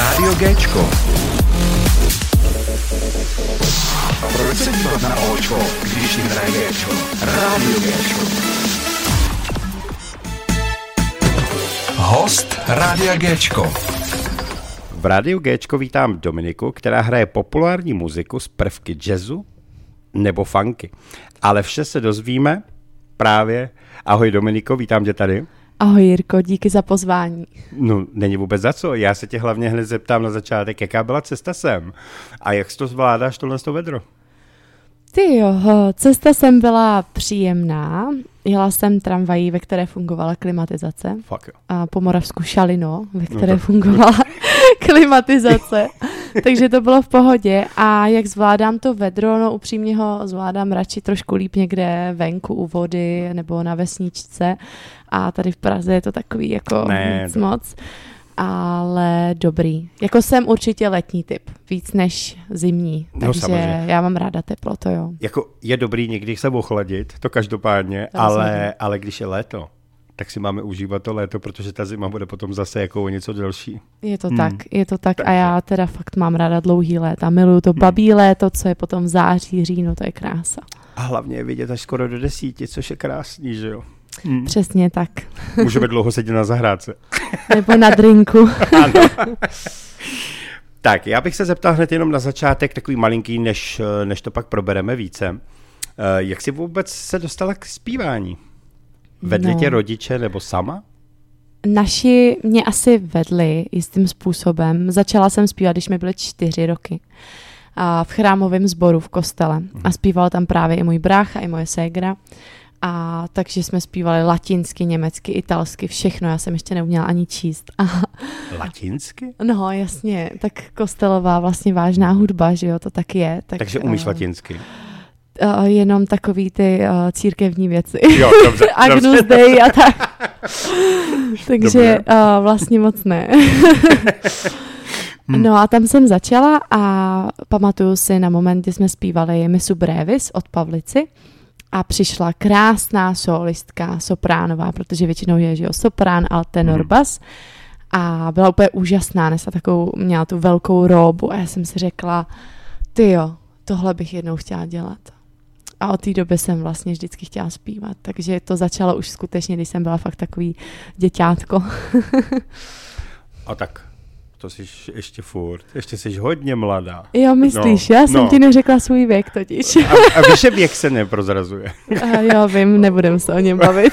Rádio Géčko. Proč se dívat na Očko, když jim hraje Géčko? Rádio Géčko. Host Rádia Géčko. V Rádiu Géčko vítám Dominiku, která hraje populární muziku z prvky jazzu nebo funky. Ale vše se dozvíme právě. Ahoj Dominiko, vítám tě tady. Ahoj Jirko, díky za pozvání. No, není vůbec za co. Já se tě hlavně hned zeptám na začátek, jaká byla cesta sem a jak to zvládáš tohle to vedro? Ty jo, cesta sem byla příjemná. Jela jsem tramvají, ve které fungovala klimatizace. Fuck jo. A po Moravsku šalino, ve které No no fungovala klimatizace. Takže to bylo v pohodě. A jak zvládám to vedro, no upřímně ho zvládám radši trošku líp někde venku u vody nebo na vesničce. A tady v Praze je to takový jako Ne, nic to- moc. Ale dobrý. Jako jsem určitě letní typ, víc než zimní. No, Takže samozřejmě. já mám ráda teplo, to jo. Jako je dobrý někdy se ochladit, to každopádně, To ale, rozhodně. ale když je léto, tak si máme užívat to léto, protože ta zima bude potom zase jako o něco delší. Je to Hmm. tak, je to tak. A já teda fakt mám ráda dlouhý léta. Miluju to Hmm. babí léto, co je potom v září, říjnu, to je krása. A hlavně je vidět až skoro do desíti, což je krásný, že jo? Hmm. Přesně tak. Můžeme dlouho sedět na zahrádce. Nebo na drinku. Tak, já bych se zeptal hned jenom na začátek, takový malinký, než, než to pak probereme více. Eh, Jak jsi vůbec se dostala k zpívání? Vedli No. tě rodiče nebo sama? Naši mě asi vedli jistým způsobem. Začala jsem zpívat, když mi byly čtyři roky. A v chrámovém sboru v kostele. A zpíval tam právě i můj brácha, i moje ségra. A takže jsme zpívali latinsky, německy, italsky, všechno. Já jsem ještě neuměla ani číst. A Latinsky? No, jasně, tak kostelová vlastně vážná hudba, že jo, to tak je. Tak, Takže umíš eh, latinsky? Eh, jenom takový ty uh, církevní věci. Jo, dobře. Agnus. Dei a tak. Takže uh, vlastně moc ne. Hmm. No a tam jsem začala a pamatuju si na moment, kdy jsme zpívali Misu Brevis od Pavlici a přišla krásná solistka sopránová, protože většinou je, že jo, soprán, ale tenor Mhm. bas. A byla úplně úžasná, nesla takovou, měla tu velkou róbu a já jsem si řekla, ty jo, tohle bych jednou chtěla dělat. A od té doby jsem vlastně vždycky chtěla zpívat, takže to začalo už skutečně, když jsem byla fakt takový děťátko. A tak, to jsi ještě furt, ještě jsi hodně mladá. Jo, myslíš, No, já jsem no. ti neřekla svůj věk totiž. A, a víš, že věk se neprozrazuje. A jo, vím, nebudem se o něm bavit.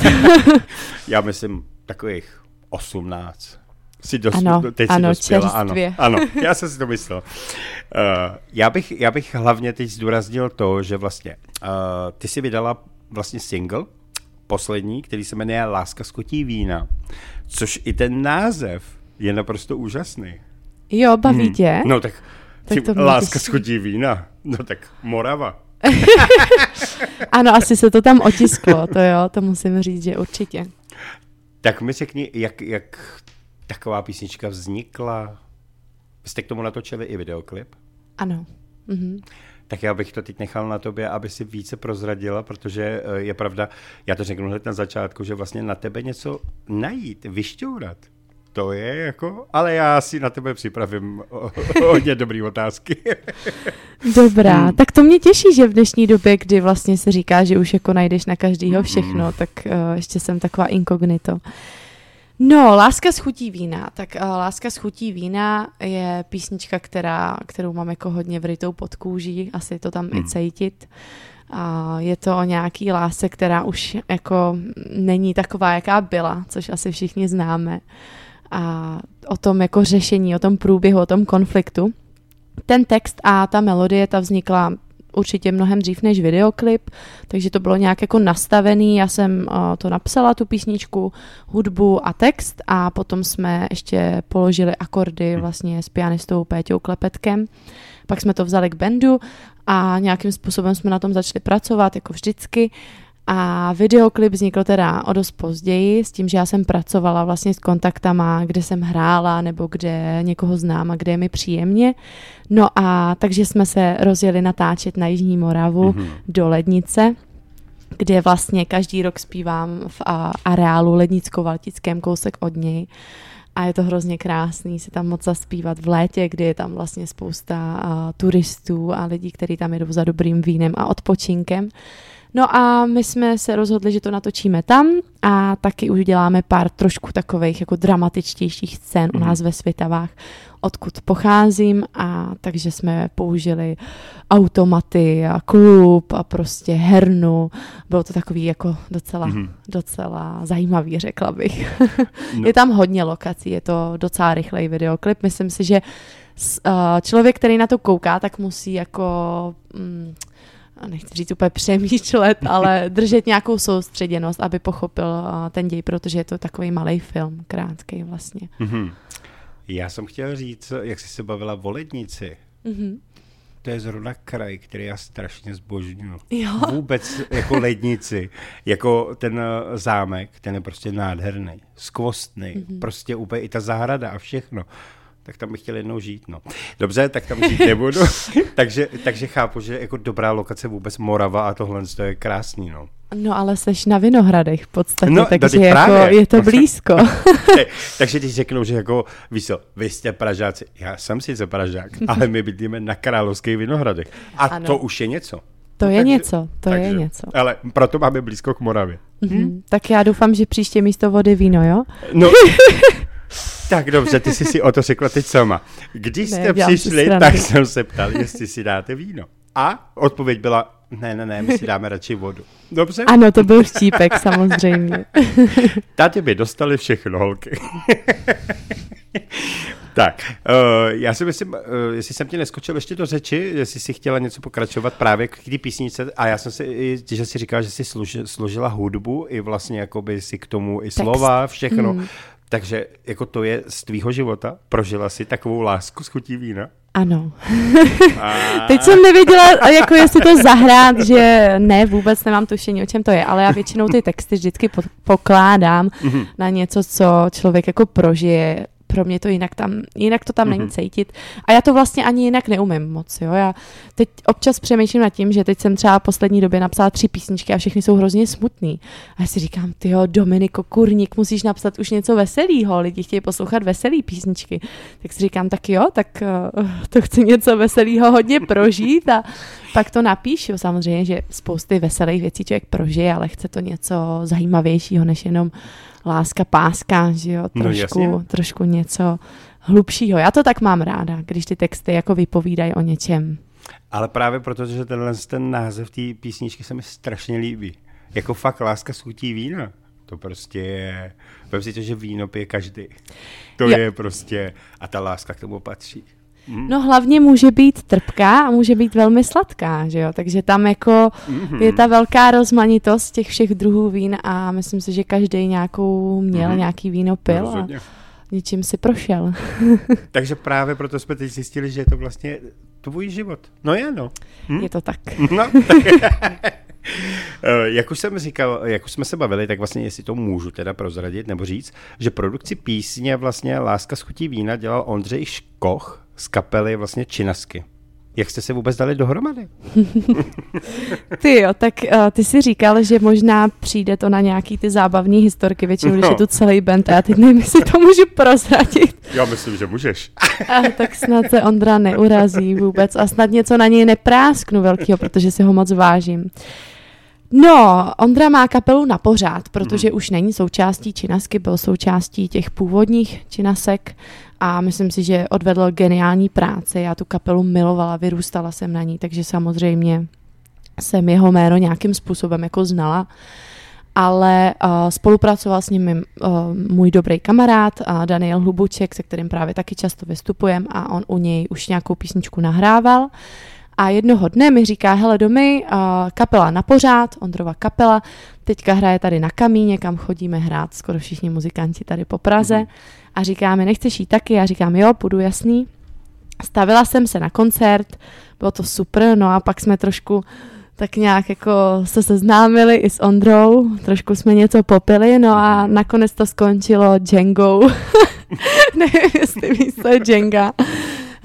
Já myslím takových 18. Jsi dos, Ano, teď jsi ano, dospěla, ano, čerstvě. ano, já jsem si to myslel. Uh, já, bych, já bych hlavně teď zdůraznil to, že vlastně uh, ty si vydala vlastně single, poslední, který se jmenuje Láska z kotí vína, což i ten název je naprosto úžasný. Jo, baví tě? No tak, Tak mě Láska těší. z kotí vína, no tak Morava. Ano, asi se to tam otisklo, to jo, to musím říct, že určitě. Tak mi řekni, jak, jak taková písnička vznikla? Vy jste k tomu natočili i videoklip? Ano. Mhm. Tak já bych to teď nechal na tobě, aby si více prozradila, protože eh, je pravda, já to řeknu hned na začátku, že vlastně na tebe něco najít, vyšťourat, to je jako, ale já si na tebe připravím hodně dobrý otázky. Dobrá, Hmm. tak to mě těší, že v dnešní době, kdy vlastně se říká, že už jako najdeš na každýho všechno, Hmm. tak uh, ještě jsem taková inkognito. No, Láska z chutí vína. Tak uh, Láska z chutí vína je písnička, která, kterou mám jako hodně vrytou pod kůží, asi to tam Hmm. i cítit. A je to o nějaký lásce, která už jako není taková, jaká byla, což asi všichni známe. A o tom jako řešení, o tom průběhu, o tom konfliktu. Ten text a ta melodie, ta vznikla určitě mnohem dřív než videoklip, takže to bylo nějak jako nastavený, já jsem uh, to napsala, tu písničku, hudbu a text a potom jsme ještě položili akordy vlastně s pianistou Péťou Klepetkem, pak jsme to vzali k bandu a nějakým způsobem jsme na tom začali pracovat, jako vždycky. A videoklip vznikl teda o dost později, s tím, že já jsem pracovala vlastně s kontaktama, kde jsem hrála, nebo kde někoho znám a kde je mi příjemně. No a takže jsme se rozjeli natáčet na Jižní Moravu Mhm. do Lednice, kde vlastně každý rok zpívám v a, areálu Lednicko-Valtickém kousek od něj. a je to hrozně krásný si tam moc zaspívat v létě, kdy je tam vlastně spousta uh, turistů a lidí, kteří tam jedou za dobrým vínem a odpočinkem. No a my jsme se rozhodli, že to natočíme tam a taky už děláme pár trošku takových jako dramatičtějších scén u nás ve Svitavách, odkud pocházím a takže jsme použili automaty a klub a prostě hernu. Bylo to takový jako docela, mm-hmm. docela zajímavý, řekla bych. no. Je tam hodně lokací, je to docela rychlej videoklip. Myslím si, že člověk, který na to kouká, tak musí jako... Mm, nechci říct úplně přemýšlet, ale držet nějakou soustředěnost, aby pochopil ten děj, protože je to takový malý film, krátký vlastně. Mm-hmm. Já jsem chtěl říct, jak jsi se bavila o lednici. Mm-hmm. To je zrovna kraj, který já strašně zbožňuju. Jo. Vůbec jako lednici, jako ten eh, zámek, ten je prostě nádherný, skvostný, mm-hmm. prostě úplně i ta zahrada a všechno tak tam bych chtěl jednou žít, no. Dobře, tak tam žít nebudu. takže, takže chápu, že jako dobrá lokace vůbec Morava a tohle to je krásný, no. No ale seš na Vinohradech v podstatě, no, takže jako právě. je to blízko. takže ti řeknou, že jako, víš co, vy jste Pražáci, já jsem sice Pražák, ale my bydlíme na Královských Vinohradech. A ano. to už je něco. To je takže, něco, to takže, je něco. Ale proto máme blízko k Moravě. Mm-hmm. Hm? Tak já doufám, že příště místo vody víno, jo? No, tak dobře, ty jsi si o to řekla teď sama. Když jste ne, přišli, tak jsem se ptal, jestli si dáte víno. A odpověď byla, ne, ne, ne, my si dáme radši vodu. Dobře? Ano, to byl vtípek, samozřejmě. Tátě by dostali všechno, holky. tak, uh, já si myslím, uh, jestli jsem ti neskočil ještě do řeči, jestli si chtěla něco pokračovat právě k té písnice, a já jsem si, že si říkala, že si služ, složila hudbu i vlastně jakoby si k tomu i slova, všechno. Mm. Takže jako to je z tvýho života? Prožila si takovou lásku s chutí vína? Ano. A... Teď jsem nevěděla, jako jestli to zahrát, že ne, vůbec nemám tušení, o čem to je, ale já většinou ty texty vždycky pokládám mm-hmm. na něco, co člověk jako prožije pro mě to jinak tam, jinak to tam mm-hmm. není mhm. cítit. A já to vlastně ani jinak neumím moc, jo. Já teď občas přemýšlím nad tím, že teď jsem třeba poslední době napsala tři písničky a všechny jsou hrozně smutný. A já si říkám, ty jo, Dominiko Kurník, musíš napsat už něco veselého, lidi chtějí poslouchat veselé písničky. Tak si říkám, tak jo, tak uh, to chci něco veselého hodně prožít a pak to napíšu. Samozřejmě, že spousty veselých věcí člověk prožije, ale chce to něco zajímavějšího, než jenom láska páska, že jo, no, trošku, no, trošku něco hlubšího. Já to tak mám ráda, když ty texty jako vypovídají o něčem. Ale právě proto, že tenhle ten název té písničky se mi strašně líbí. Jako fakt láska s chutí vína. To prostě je, vem si to, že víno pije každý. To jo. je prostě, a ta láska k tomu patří. Mm. No hlavně může být trpká a může být velmi sladká, že jo? Takže tam jako mm-hmm. je ta velká rozmanitost těch všech druhů vín a myslím si, že každý nějakou měl, mm-hmm. nějaký víno pil no, a něčím si prošel. Takže právě proto jsme teď zjistili, že je to vlastně tvůj život. No je, no. Hm? Je to tak. No, jak už jsem říkal, jak už jsme se bavili, tak vlastně jestli to můžu teda prozradit nebo říct, že produkci písně vlastně Láska s chutí vína dělal Ondřej Škoch, z kapely vlastně Činasky. Jak jste se vůbec dali dohromady? ty jo, tak uh, ty si říkal, že možná přijde to na nějaký ty zábavní historky, většinou, no. když je tu celý band a já teď nevím, jestli to můžu prozradit. Já myslím, že můžeš. a, tak snad se Ondra neurazí vůbec a snad něco na něj neprásknu velkýho, protože si ho moc vážím. No, Ondra má kapelu na pořád, protože hmm. už není součástí Činasky, byl součástí těch původních Činasek a myslím si, že odvedl geniální práci. Já tu kapelu milovala, vyrůstala jsem na ní, takže samozřejmě jsem jeho jméno nějakým způsobem jako znala ale uh, spolupracoval s ním uh, můj dobrý kamarád uh, Daniel Hlubuček, se kterým právě taky často vystupujem a on u něj už nějakou písničku nahrával. A jednoho dne mi říká, hele domy, uh, kapela na pořád, Ondrova kapela, teďka hraje tady na kamíně, kam chodíme hrát, skoro všichni muzikanti tady po Praze. Mm. A říká mi, nechceš jít taky? Já říkám, jo, půjdu, jasný. Stavila jsem se na koncert, bylo to super, no a pak jsme trošku tak nějak jako se seznámili i s Ondrou, trošku jsme něco popili, no a nakonec to skončilo Django. Nevím, jestli víš, co je Jenga.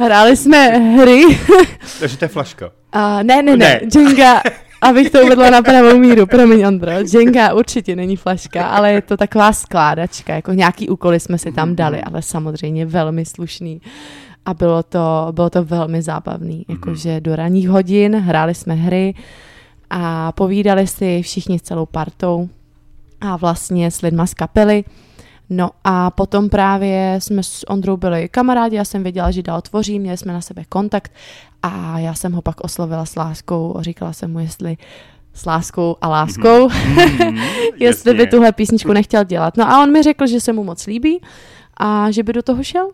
Hráli jsme hry. Takže to je flaška. Uh, ne, ne, ne, ne. Jenga, abych to uvedla na pravou míru, promiň Ondro, Jenga určitě není flaška, ale je to taková skládačka, jako nějaký úkoly jsme si tam dali, ale samozřejmě velmi slušný. A bylo to, bylo to velmi zábavný, jakože do ranních hodin hráli jsme hry a povídali si všichni s celou partou a vlastně s lidma z kapely. No a potom právě jsme s Ondrou byli kamarádi, já jsem věděla, že dál tvoří, měli jsme na sebe kontakt a já jsem ho pak oslovila s láskou a říkala jsem mu, jestli s láskou a láskou, mm, jestli by tuhle písničku nechtěl dělat. No a on mi řekl, že se mu moc líbí a že by do toho šel.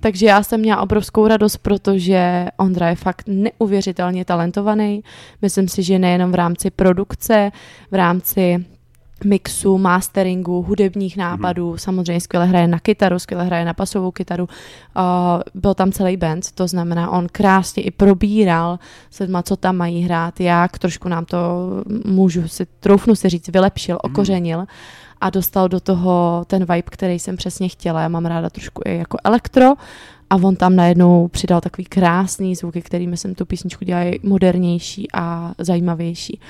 Takže já jsem měla obrovskou radost, protože Ondra je fakt neuvěřitelně talentovaný. Myslím si, že nejenom v rámci produkce, v rámci mixu, masteringu, hudebních nápadů, mm-hmm. samozřejmě skvěle hraje na kytaru, skvěle hraje na pasovou kytaru, uh, byl tam celý band, to znamená, on krásně i probíral s lidma, co tam mají hrát, jak trošku nám to, můžu si, troufnu si říct, vylepšil, mm-hmm. okořenil a dostal do toho ten vibe, který jsem přesně chtěla. Já mám ráda trošku i jako elektro a on tam najednou přidal takový krásný zvuky, který myslím tu písničku dělají modernější a zajímavější.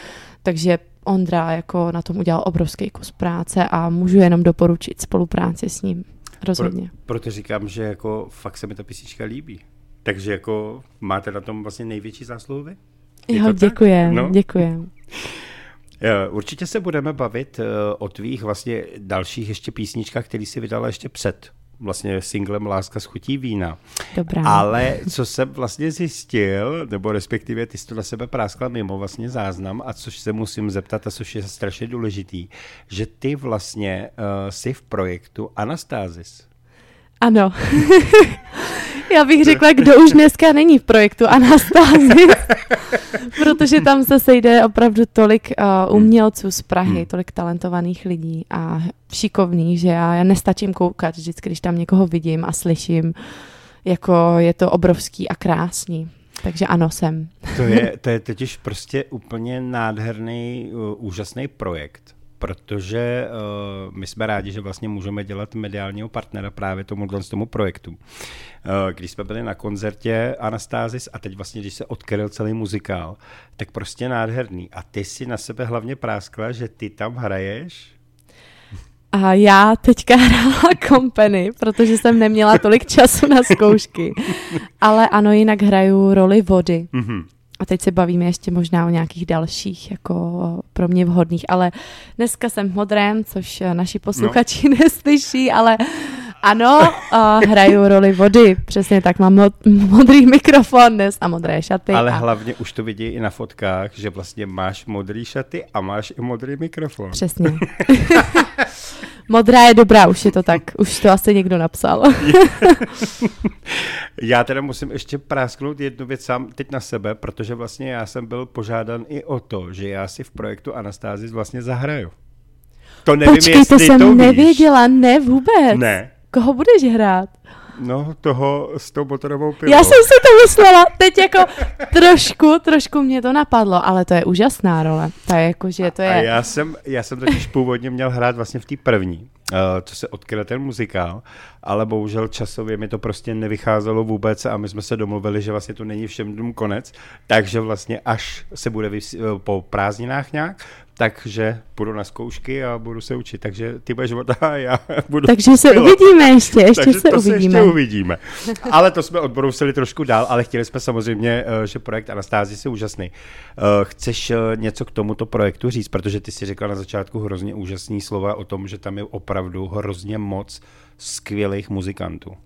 Takže Ondra jako na tom udělal obrovský kus práce a můžu jenom doporučit spolupráci s ním. Rozhodně. Pro, proto říkám, že jako fakt se mi ta písnička líbí. Takže jako máte na tom vlastně největší zásluhu vy? Jo, děkujem, no? děkujem. Určitě se budeme bavit eh, o tvých vlastně dalších ještě písničkách, který si vydala ještě před vlastně singlem Láska s chutí vína. Dobrá. Ale co jsem vlastně zjistil, nebo respektive ty jsi to na sebe práskla mimo vlastně záznam, a což se musím zeptat, a což je strašně důležitý, že ty vlastně uh, jsi v projektu Anastázis. Ano. Já bych řekla, kdo už dneska není v projektu Anastázis, protože tam se sejde opravdu tolik uh, umělců z Prahy, hmm. tolik talentovaných lidí a šikovných, že já, já nestačím koukat vždycky, když tam někoho vidím a slyším, jako je to obrovský a krásný. Takže ano, jsem. To je, to je totiž prostě úplně nádherný, uh, úžasný projekt protože uh, my jsme rádi, že vlastně můžeme dělat mediálního partnera právě tomu, tomu projektu. Uh, když jsme byli na koncertě Anastázis a teď vlastně, když se odkryl celý muzikál, tak prostě nádherný. A ty si na sebe hlavně práskla, že ty tam hraješ a já teďka hrála kompany, protože jsem neměla tolik času na zkoušky. Ale ano, jinak hraju roli vody. Mm-hmm. A teď se bavíme ještě možná o nějakých dalších, jako pro mě vhodných, ale dneska jsem v modrém, což naši posluchači no. neslyší, ale ano, uh, hraju roli vody, přesně tak, mám modrý mikrofon dnes a modré šaty. Ale a... hlavně už to vidí i na fotkách, že vlastně máš modrý šaty a máš i modrý mikrofon. Přesně. Modrá je dobrá, už je to tak, už to asi někdo napsal. já teda musím ještě prásknout jednu věc sám teď na sebe, protože vlastně já jsem byl požádan i o to, že já si v projektu Anastázis vlastně zahraju. To nevím, Počkej, to jsem to nevěděla, ne vůbec. Ne. Koho budeš hrát? No, toho s tou motorovou pilou. Já jsem si to myslela, teď jako trošku, trošku mě to napadlo, ale to je úžasná role. To je jako, že to je... A já jsem, já jsem totiž původně měl hrát vlastně v té první, uh, co se odkryl ten muzikál, ale bohužel časově mi to prostě nevycházelo vůbec a my jsme se domluvili, že vlastně to není všem dům konec, takže vlastně až se bude vys- eh, po prázdninách nějak, takže půjdu na zkoušky a budu se učit. Takže ty budeš voda a já budu Takže se pilot. uvidíme ještě, ještě takže se to uvidíme. Se ještě uvidíme. Ale to jsme odbrousili trošku dál, ale chtěli jsme samozřejmě, eh, že projekt Anastází je úžasný. Eh, chceš eh, něco k tomuto projektu říct, protože ty si řekla na začátku hrozně úžasný slova o tom, že tam je opravdu hrozně moc skvělých muzikantů.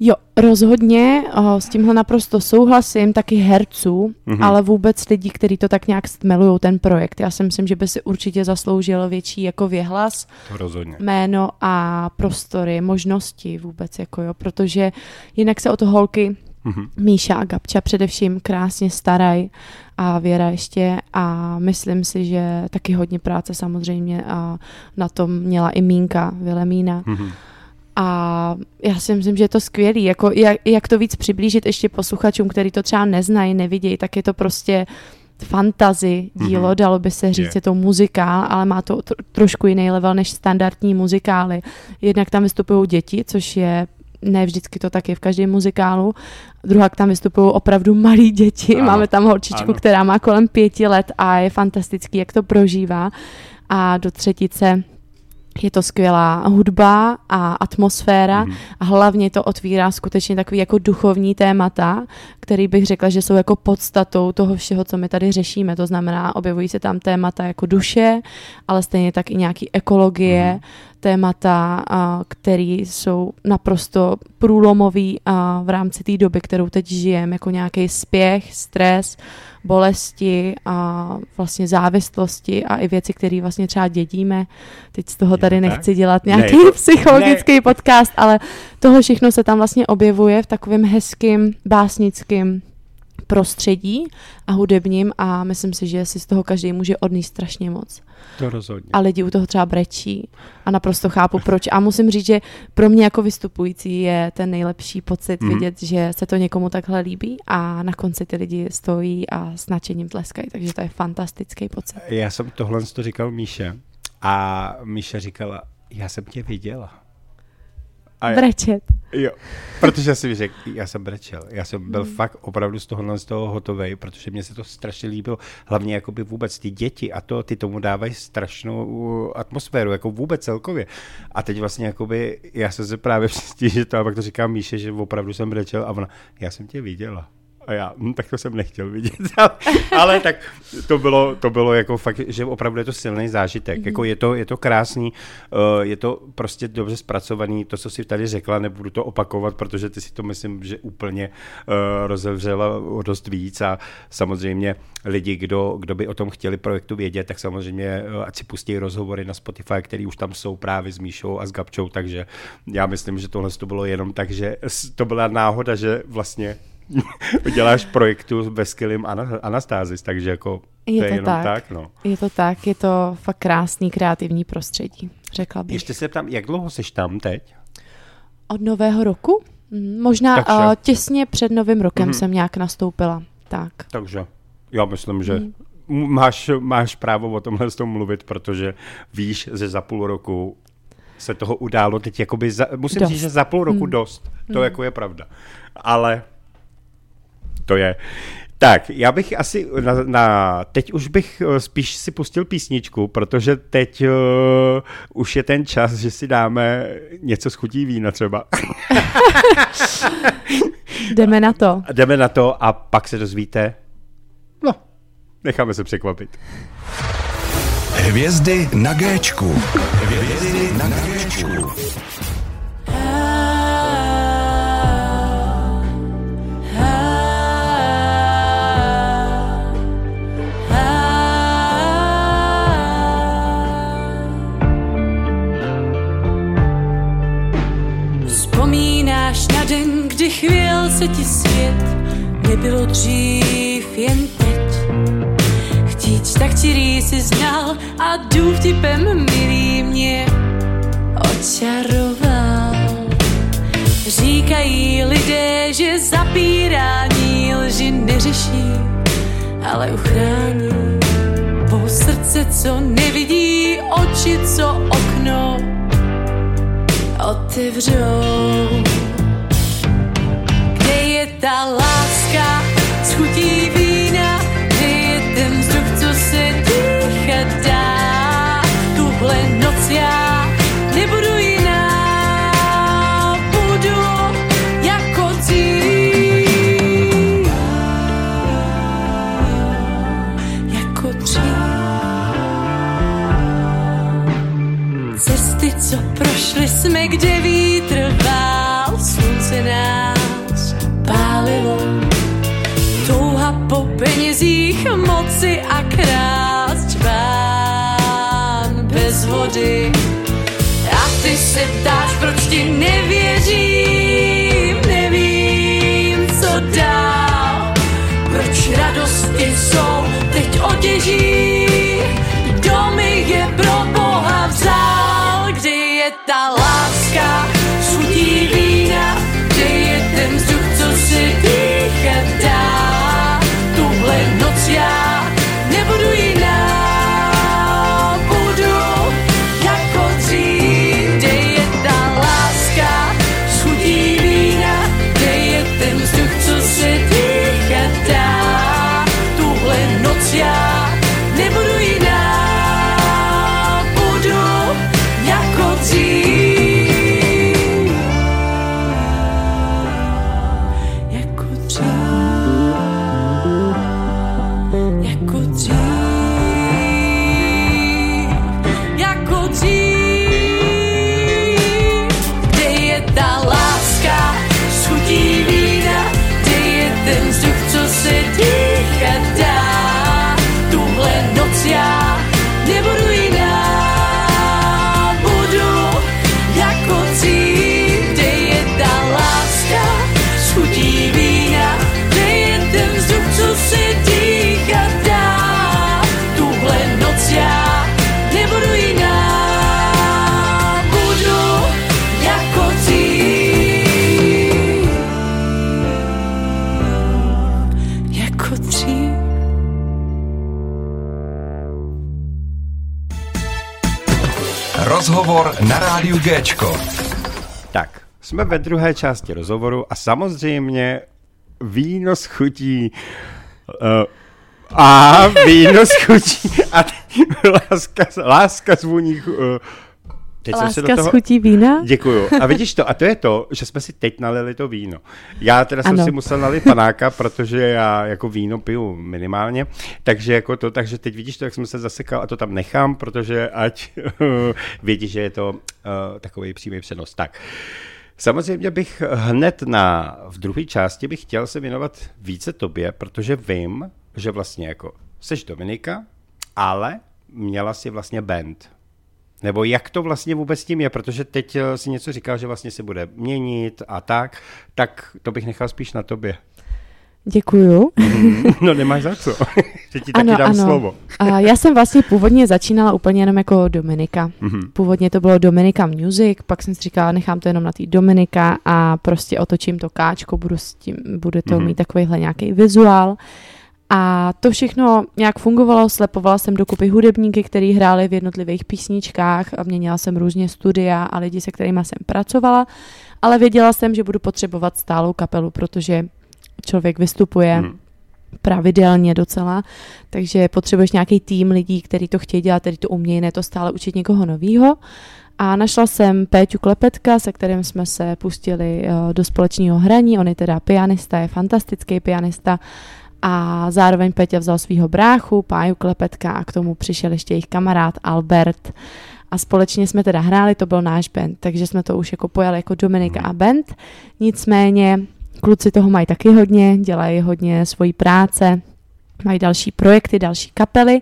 Jo, rozhodně, o, s tímhle naprosto souhlasím, taky herců, mm-hmm. ale vůbec lidí, kteří to tak nějak stmelují ten projekt. Já si myslím, že by si určitě zasloužil větší jako věhlas, rozhodně. jméno a prostory, možnosti vůbec, jako jo, protože jinak se o to holky mm-hmm. Míša a Gabča především krásně starají a Věra ještě a myslím si, že taky hodně práce samozřejmě a na tom měla i Mínka Vilemína. Mm-hmm a já si myslím, že je to skvělý. Jako, jak, jak to víc přiblížit ještě posluchačům, který to třeba neznají, nevidějí, tak je to prostě fantazy dílo, mm-hmm. dalo by se říct, yeah. je to muzikál, ale má to tr- trošku jiný level než standardní muzikály. Jednak tam vystupují děti, což je ne vždycky to tak je v každém muzikálu. Druhá tam vystupují opravdu malí děti. Ano, Máme tam holčičku, ano. která má kolem pěti let a je fantastický, jak to prožívá. A do třetice je to skvělá hudba a atmosféra Mhm. a hlavně to otvírá skutečně takový jako duchovní témata, který bych řekla, že jsou jako podstatou toho všeho, co my tady řešíme. To znamená, objevují se tam témata jako duše, ale stejně tak i nějaký ekologie, Mhm. témata, které jsou naprosto průlomový v rámci té doby, kterou teď žijeme, jako nějaký spěch, stres, bolesti a vlastně závislosti a i věci, které vlastně třeba dědíme. Teď z toho Je tady nechci dělat Ne, nějaký to- psychologický podcast, ale toho všechno se tam vlastně objevuje v takovém hezkým, básnickým prostředí a hudebním a myslím si, že si z toho každý může odníst strašně moc To rozhodně. a lidi u toho třeba brečí a naprosto chápu proč. A musím říct, že pro mě jako vystupující je ten nejlepší pocit mm. vidět, že se to někomu takhle líbí a na konci ty lidi stojí a s nadšením tleskají, takže to je fantastický pocit. Já jsem tohle to říkal Míše a Míša říkala, já jsem tě viděla. A já, Brečet. jo, protože jsem řekl, já jsem brečel. Já jsem byl Hmm. fakt opravdu z tohohle z toho hotovej, protože mě se to strašně líbilo. Hlavně jakoby vůbec ty děti a to, ty tomu dávají strašnou uh, atmosféru, jako vůbec celkově. A teď vlastně jakoby, já jsem se právě přistil, že to, a pak to říká Míše, že opravdu jsem brečel a ona, já jsem tě viděla. A já, hm, tak to jsem nechtěl vidět. ale, tak to bylo, to bylo jako fakt, že opravdu je to silný zážitek. Mm-hmm. Jako je to, je to krásný, uh, je to prostě dobře zpracovaný, to, co si tady řekla, nebudu to opakovat, protože ty si to myslím, že úplně uh, rozevřela o dost víc a samozřejmě lidi, kdo, kdo by o tom chtěli projektu vědět, tak samozřejmě uh, ať si pustí rozhovory na Spotify, který už tam jsou právě s Míšou a s Gabčou, takže já myslím, že tohle to bylo jenom tak, že to byla náhoda, že vlastně děláš projektu ve skvělým Ana- Anastázis, takže jako Je to je to jenom tak. tak. no. Je to tak, je to fakt krásný kreativní prostředí, řekla bych. Ještě se ptám, jak dlouho seš tam teď? Od nového roku? Mm, Možná Takže- uh, těsně před novým rokem Mhm. jsem nějak nastoupila. Tak. Takže já myslím, že Mhm. m- máš, máš právo o tomhle s tom mluvit, protože víš, že za půl roku se toho událo teď jakoby, za, musím Dost. říct, že za půl roku Mm. dost. To jako je pravda. Ale to je. Tak, já bych asi na, na teď už bych eh, spíš si pustil písničku, protože teď uh, už je ten čas, že si dáme něco z chutí vína třeba. Jdeme na to. A jdeme na to a pak se dozvíte. No, necháme se překvapit. Hvězdy na Géčku. Hvězdy na Géčku. Vzpomínáš na den, kdy chvěl se ti svět, nebylo dřív jen teď. Chtít tak ti si znal a dův typem milý mě očaroval. Říkají lidé, že zapírání lži neřeší, ale uchrání. Tvou srdce, co nevidí, oči, co okno otevřou. Ta láska s chutí vína? Kde je ten vzduch, co se dýchat dá? Tuhle noc já nebudu jiná, budu jako dřív. Jako dřív. Cesty, co prošli jsme, kde vítr vál, A ty se ptáš, proč ti nevěřím, nevím, co dál. Proč radosti jsou teď otěží, Rozhovor na rádiu Géčko. Tak, jsme ve druhé části rozhovoru a samozřejmě víno s chutí uh, a víno s chutí a láska, láska zvoní uh, Teď jsem se do Láska toho... chutí vína? Děkuju. A vidíš to, a to je to, že jsme si teď nalili to víno. Já teda jsem Ano. si musel nalit panáka, protože já jako víno piju minimálně, takže jako to, takže teď vidíš to, jak jsem se zasekal a to tam nechám, protože ať vědí, že je to uh, takový přímý přenos. Tak. Samozřejmě bych hned na, v druhé části bych chtěl se věnovat více tobě, protože vím, že vlastně jako seš Dominika, ale měla si vlastně band. Nebo jak to vlastně vůbec s tím je, protože teď eh, si něco říkal, že vlastně se bude měnit a tak, tak to bych nechal spíš na tobě. Děkuju. No nemáš za co, že ti taky Ano, dám ano. slovo. A já jsem vlastně původně začínala úplně jenom jako Dominika. Mhm. Původně to bylo Dominika Music, pak jsem si říkala, nechám to jenom na té Dominika a prostě otočím to káčko, budu s tím, bude to Mhm. mít takovýhle nějaký vizuál. A to všechno nějak fungovalo, slepovala jsem dokupy hudebníky, kteří hráli v jednotlivých písničkách a měnila jsem různě studia a lidi, se kterými jsem pracovala, ale věděla jsem, že budu potřebovat stálou kapelu, protože člověk vystupuje Mhm. pravidelně docela, takže potřebuješ nějaký tým lidí, který to chtějí dělat, který to umějí, ne to stále učit někoho novýho. A našla jsem Péťu Klepetka, se kterým jsme se pustili eh, do společného hraní. On je teda pianista, je fantastický pianista. A zároveň Péťa vzal svého bráchu, Páju Klepetka a k tomu přišel ještě jejich kamarád Albert. A společně jsme teda hráli, to byl náš band, takže jsme to už jako pojali jako Dominika a band. Nicméně kluci toho mají taky hodně, dělají hodně svojí práce, mají další projekty, další kapely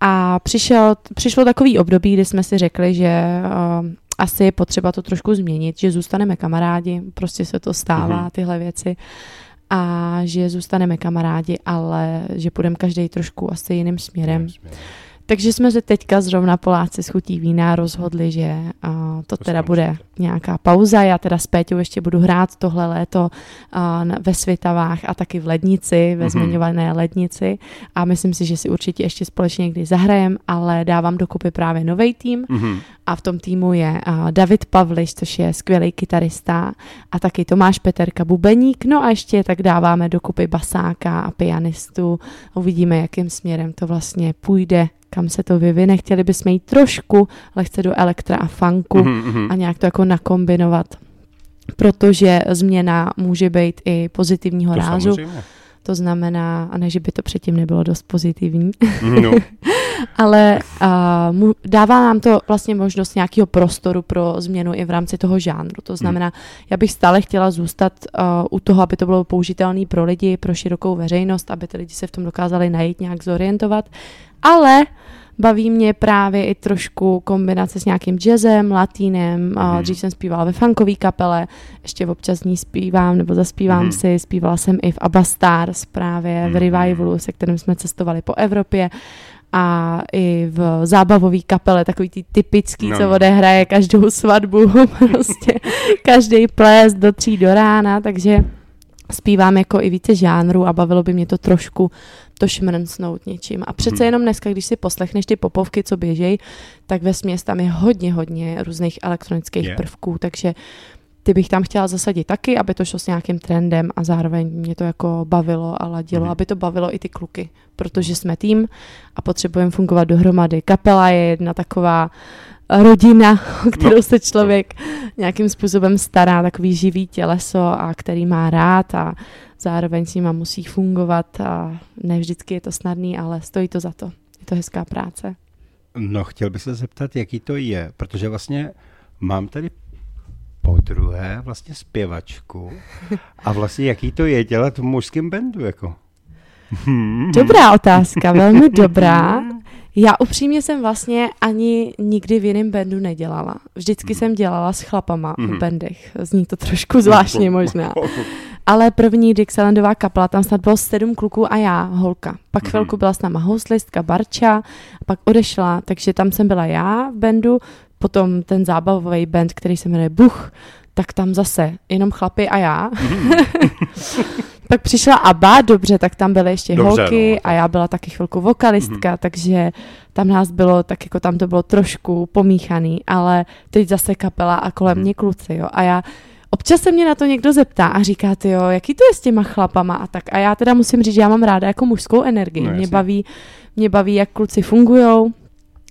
a přišel, přišlo takový období, kdy jsme si řekli, že uh, asi je potřeba to trošku změnit, že zůstaneme kamarádi, prostě se to stává, Mhm. tyhle věci a že zůstaneme kamarádi, ale že půjdeme každý trošku asi jiným směrem. Takže jsme se teďka zrovna Poláci s chutí vína rozhodli, že uh, to To teda bude nějaká pauza. Já teda s Péťou ještě budu hrát tohle léto uh, ve Svitavách a taky v Lednici, ve Mhm. zmiňované Lednici. A myslím si, že si určitě ještě společně někdy zahrajem, ale dávám dokupy právě nový tým Mhm. A v tom týmu je David Pavliš, což je skvělý kytarista a taky Tomáš Peterka Bubeník, no a ještě tak dáváme dokupy basáka a pianistu. Uvidíme, jakým směrem to vlastně půjde, kam se to vyvine. Chtěli bychom jít trošku lehce do elektra a funku Mhm, mhm. a nějak to jako nakombinovat, protože změna může být i pozitivního To rázu. samozřejmě. To znamená, a ne, že by to předtím nebylo dost pozitivní, No, ale uh, mu, dává nám to vlastně možnost nějakého prostoru pro změnu i v rámci toho žánru. To znamená, já bych stále chtěla zůstat uh, u toho, aby to bylo použitelné pro lidi, pro širokou veřejnost, aby ty lidi se v tom dokázali najít, nějak zorientovat, ale baví mě právě i trošku kombinace s nějakým jazzem, latínem, Mhm. mm. dřív jsem zpívala ve funkové kapele, ještě občas z ní zpívám nebo zaspívám Mhm. si, zpívala jsem i v Abba Stars právě v Mhm. Revivalu, se kterým jsme cestovali po Evropě a i v zábavové kapele, takový ty typický, No, co no. odehraje každou svatbu, prostě každý ples do tří do rána, takže zpívám jako i více žánrů a bavilo by mě to trošku to šmrncnout něčím. A přece Mhm. jenom dneska, když si poslechneš ty popovky, co běžej, tak ve směs tam je hodně, hodně různých elektronických Je. prvků, takže ty bych tam chtěla zasadit taky, aby to šlo s nějakým trendem a zároveň mě to jako bavilo a ladilo, Mhm. aby to bavilo i ty kluky, protože jsme tým a potřebujeme fungovat dohromady. Kapela je jedna taková rodina, o kterou No. se člověk nějakým způsobem stará, takový živý těleso a který má rád a zároveň s nima musí fungovat a ne vždycky je to snadný, ale stojí to za to. Je to hezká práce. no, chtěl bych se zeptat, jaký to je, protože vlastně mám tady po druhé vlastně zpěvačku a vlastně jaký to je dělat v mužském bandu, jako? Dobrá otázka, velmi dobrá. Já upřímně jsem vlastně ani nikdy v jiném bandu nedělala. Vždycky jsem dělala s chlapama v bandech. Zní to trošku zvláštně možná. Ale první Dixielandová kapela, tam snad bylo sedm kluků a já, holka. Pak chvilku byla s náma houslistka Barča, a pak odešla, takže tam jsem byla já v bandu, potom ten zábavový band, který se jmenuje Buch, tak tam zase jenom chlapy a já. Pak přišla Abba, dobře, tak tam byly ještě Dobře, holky no. a já byla taky chvilku vokalistka, takže tam nás bylo, tak jako tam to bylo trošku pomíchaný, ale teď zase kapela a kolem mě kluci, jo. A já Občas se mě na to někdo zeptá a říká, ty jo, jaký to je s těma chlapama a tak. A já teda musím říct, že já mám ráda jako mužskou energii. No, mě, baví, mě baví, jak kluci fungujou,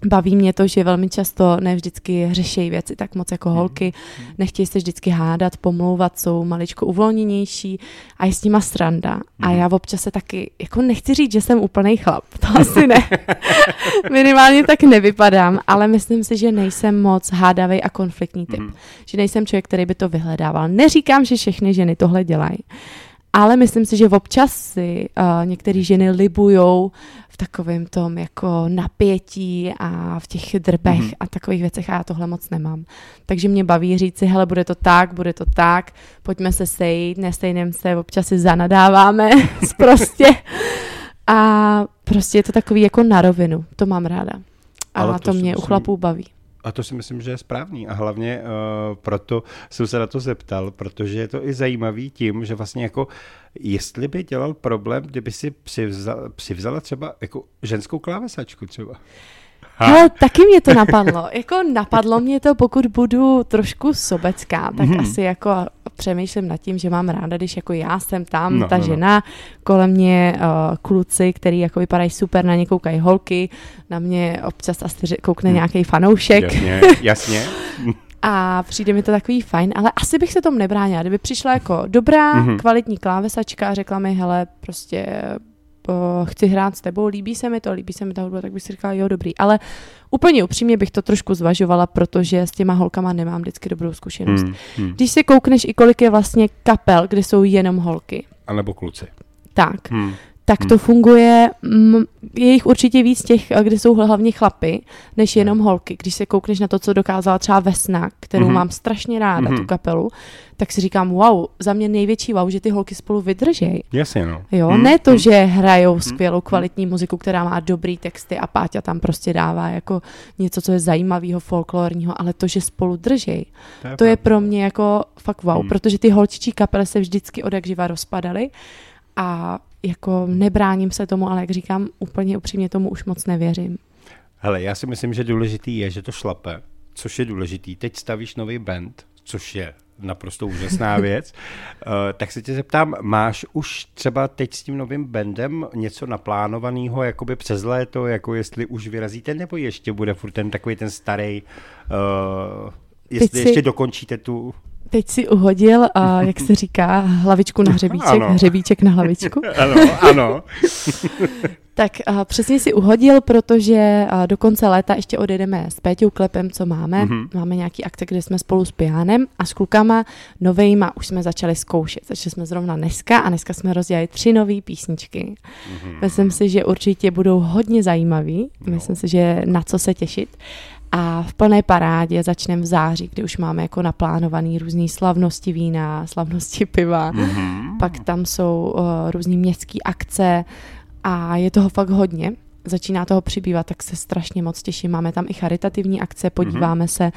Baví mě to, že velmi často ne vždycky řeší věci tak moc jako holky, nechtějí se vždycky hádat, pomlouvat, jsou maličko uvolněnější a je s nima sranda. A já občas se taky, jako nechci říct, že jsem úplný chlap, to asi ne. Minimálně tak nevypadám, ale myslím si, že nejsem moc hádavý a konfliktní typ. Že nejsem člověk, který by to vyhledával. Neříkám, že všechny ženy tohle dělají. Ale myslím si, že občas si uh, některé ženy libujou takovém tom jako napětí a v těch drbech mm-hmm. a takových věcech a já tohle moc nemám. Takže mě baví říct si, hele, bude to tak, bude to tak, pojďme se sejít, nestejným se, občas si zanadáváme prostě. A prostě je to takový jako na rovinu, to mám ráda. A Ale to, to mě u chlapů baví. A to si myslím, že je správný. A hlavně uh, proto jsem se na to zeptal, protože je to i zajímavý tím, že vlastně jako, jestli by dělal problém, kdyby si přivzala, přivzala třeba jako ženskou klávesačku třeba. Hele, taky mě to napadlo. Jako napadlo mě to, pokud budu trošku sobecká, tak Mhm. asi jako přemýšlím nad tím, že mám ráda, když jako já jsem tam, No, ta no, no. žena, kolem mě uh, kluci, který jako vypadají super, na ně koukají holky, na mě občas asi koukne nějaký fanoušek Jasně, jasně. a přijde mi to takový fajn, ale asi bych se tomu nebránila. Kdyby přišla jako dobrá, Mhm. mm-hmm. kvalitní klávesačka a řekla mi, hele, prostě uh, chci hrát s tebou, líbí se mi to, líbí se mi ta hudba, tak bych si říkala, jo, dobrý. Ale úplně upřímně bych to trošku zvažovala, protože s těma holkama nemám vždycky dobrou zkušenost. Hmm, hmm. Když si koukneš i kolik je vlastně kapel, kde jsou jenom holky, A nebo kluci. tak, Hmm. Tak to funguje, mm, je jich určitě víc těch, kde jsou hlavně chlapy, než jenom holky. Když se koukneš na to, co dokázala třeba Vesna, kterou Mhm. mám strašně ráda, Mhm. tu kapelu, tak si říkám, wow, za mě největší wow, že ty holky spolu vydržej. Jasně, no. Jo, Hmm, ne to, hmm. že hrajou skvělou kvalitní muziku, která má dobrý texty a Páťa tam prostě dává jako něco, co je zajímavého, folklorního, ale to, že spolu držej, to je pravda. pro mě jako fakt wow, Hmm. protože ty holčičí kapely se vždycky od jak rozpadaly a jako nebráním se tomu, ale jak říkám, úplně upřímně tomu už moc nevěřím. Hele, já si myslím, že důležitý je, že to šlape, což je důležitý. Teď stavíš nový band, což je naprosto úžasná věc. Uh, tak se tě zeptám, máš už třeba teď s tím novým bandem něco naplánovaného jakoby přes léto, jako jestli už vyrazíte, nebo ještě bude furt ten takový ten starý, uh, jestli si- ještě dokončíte tu... Teď si uhodil, a jak se říká, hlavičku na hřebíček, Ano. hřebíček na hlavičku. Ano, ano. Tak a přesně si uhodil, protože do konce léta ještě odjedeme s Péťou Klepem, co máme. Mhm. Mm-hmm. Máme nějaký akce, kde jsme spolu s Pianem a s klukama novejma už jsme začali zkoušet. Začali jsme zrovna dneska a dneska jsme rozdělali tři nové písničky. Mhm. Mm-hmm. Myslím si, že určitě budou hodně zajímavý. Myslím si, že na co se těšit. A v plné parádě začneme v září, kdy už máme jako naplánovaný různý slavnosti vína, slavnosti piva. Mhm. Pak tam jsou uh, různý městské akce a je toho fakt hodně. Začíná toho přibývat, tak se strašně moc těším. Máme tam i charitativní akce, podíváme se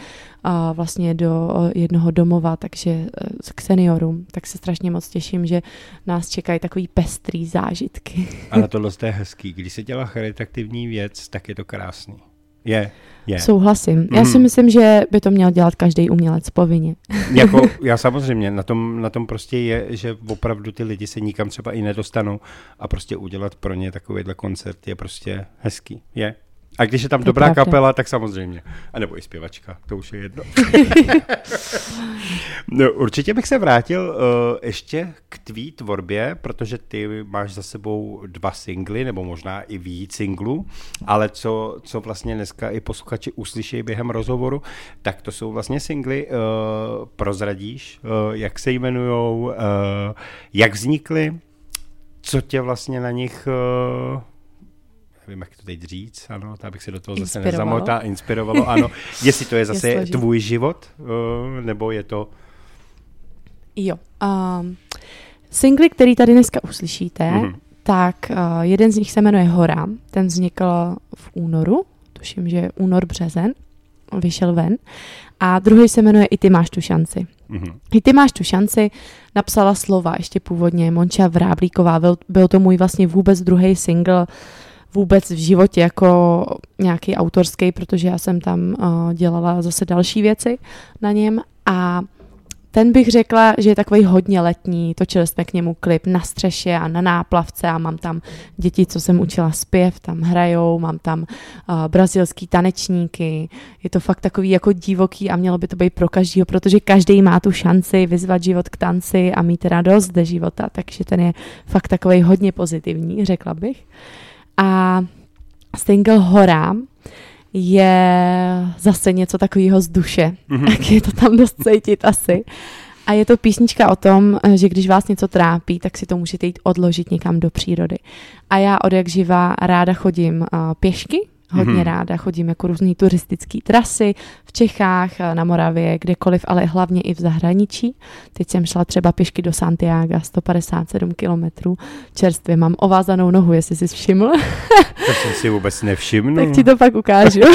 uh, vlastně do uh, jednoho domova, takže uh, k seniorům, tak se strašně moc těším, že nás čekají takový pestrý zážitky. Ale tohle je hezký. Když se dělá charitativní věc, tak je to krásný. Je, je. Souhlasím. Já si Mhm. myslím, že by to měl dělat každý umělec povinně. jako, já samozřejmě, na tom, na tom prostě je, že opravdu ty lidi se nikam třeba i nedostanou a prostě udělat pro ně takovýhle koncert je prostě hezký. Je. A když je tam To dobrá pravda. kapela, tak samozřejmě. A nebo i zpěvačka, to už je jedno. no, určitě bych se vrátil uh, ještě k tvý tvorbě, protože ty máš za sebou dva singly, nebo možná i víc singlů, ale co, co vlastně dneska i posluchači uslyší během rozhovoru, tak to jsou vlastně singly. Uh, prozradíš, uh, jak se jmenujou, uh, jak vznikly, co tě vlastně na nich uh, nevím, jak to teď říct, ano, tak bych se do toho zase nezamotal, inspirovalo, ano. Jestli to je zase složitý. tvůj život, uh, nebo je to... Jo. Um, singly, který tady dneska uslyšíte, Mhm. mm-hmm. tak uh, jeden z nich se jmenuje Hora. Ten vznikl v únoru, tuším, že únor, březen, vyšel ven. A druhý se jmenuje I ty máš tu šanci. Mhm. I ty máš tu šanci, napsala slova ještě původně Monča Vráblíková, byl, byl to můj vlastně vůbec druhý single vůbec v životě jako nějaký autorský, protože já jsem tam uh, dělala zase další věci na něm. A ten bych řekla, že je takový hodně letní, točili jsme k němu klip na střeše a na náplavce a mám tam děti, co jsem učila zpěv, tam hrajou, mám tam uh, brazilský tanečníky, je to fakt takový jako divoký a mělo by to být pro každýho, protože každý má tu šanci vyzvat život k tanci a mít radost ze života, takže ten je fakt takový hodně pozitivní, řekla bych. A single Hora je zase něco takového z duše, Mhm. tak je to tam dost cítit asi. A je to písnička o tom, že když vás něco trápí, tak si to můžete jít odložit někam do přírody. A já od jak živa ráda chodím uh, pěšky, hodně Mhm. ráda chodím jako různé turistické trasy v Čechách, eh, na Moravě, kdekoliv, ale hlavně i v zahraničí. Teď jsem šla třeba pěšky do Santiago, 157 kilometrů, čerstvě mám ovázanou nohu, jestli jsi všiml, To jsem si vůbec nevšiml. tak ti to pak ukážu.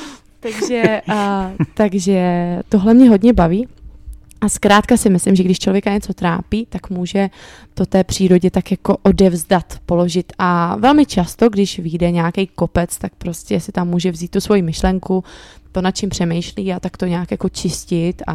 takže, a, takže tohle mě hodně baví. A zkrátka si myslím, že když člověka něco trápí, tak může to té přírodě tak jako odevzdat, položit. A velmi často, když vyjde nějaký kopec, tak prostě si tam může vzít tu svoji myšlenku, to, nad čím přemýšlí a tak to nějak jako čistit a,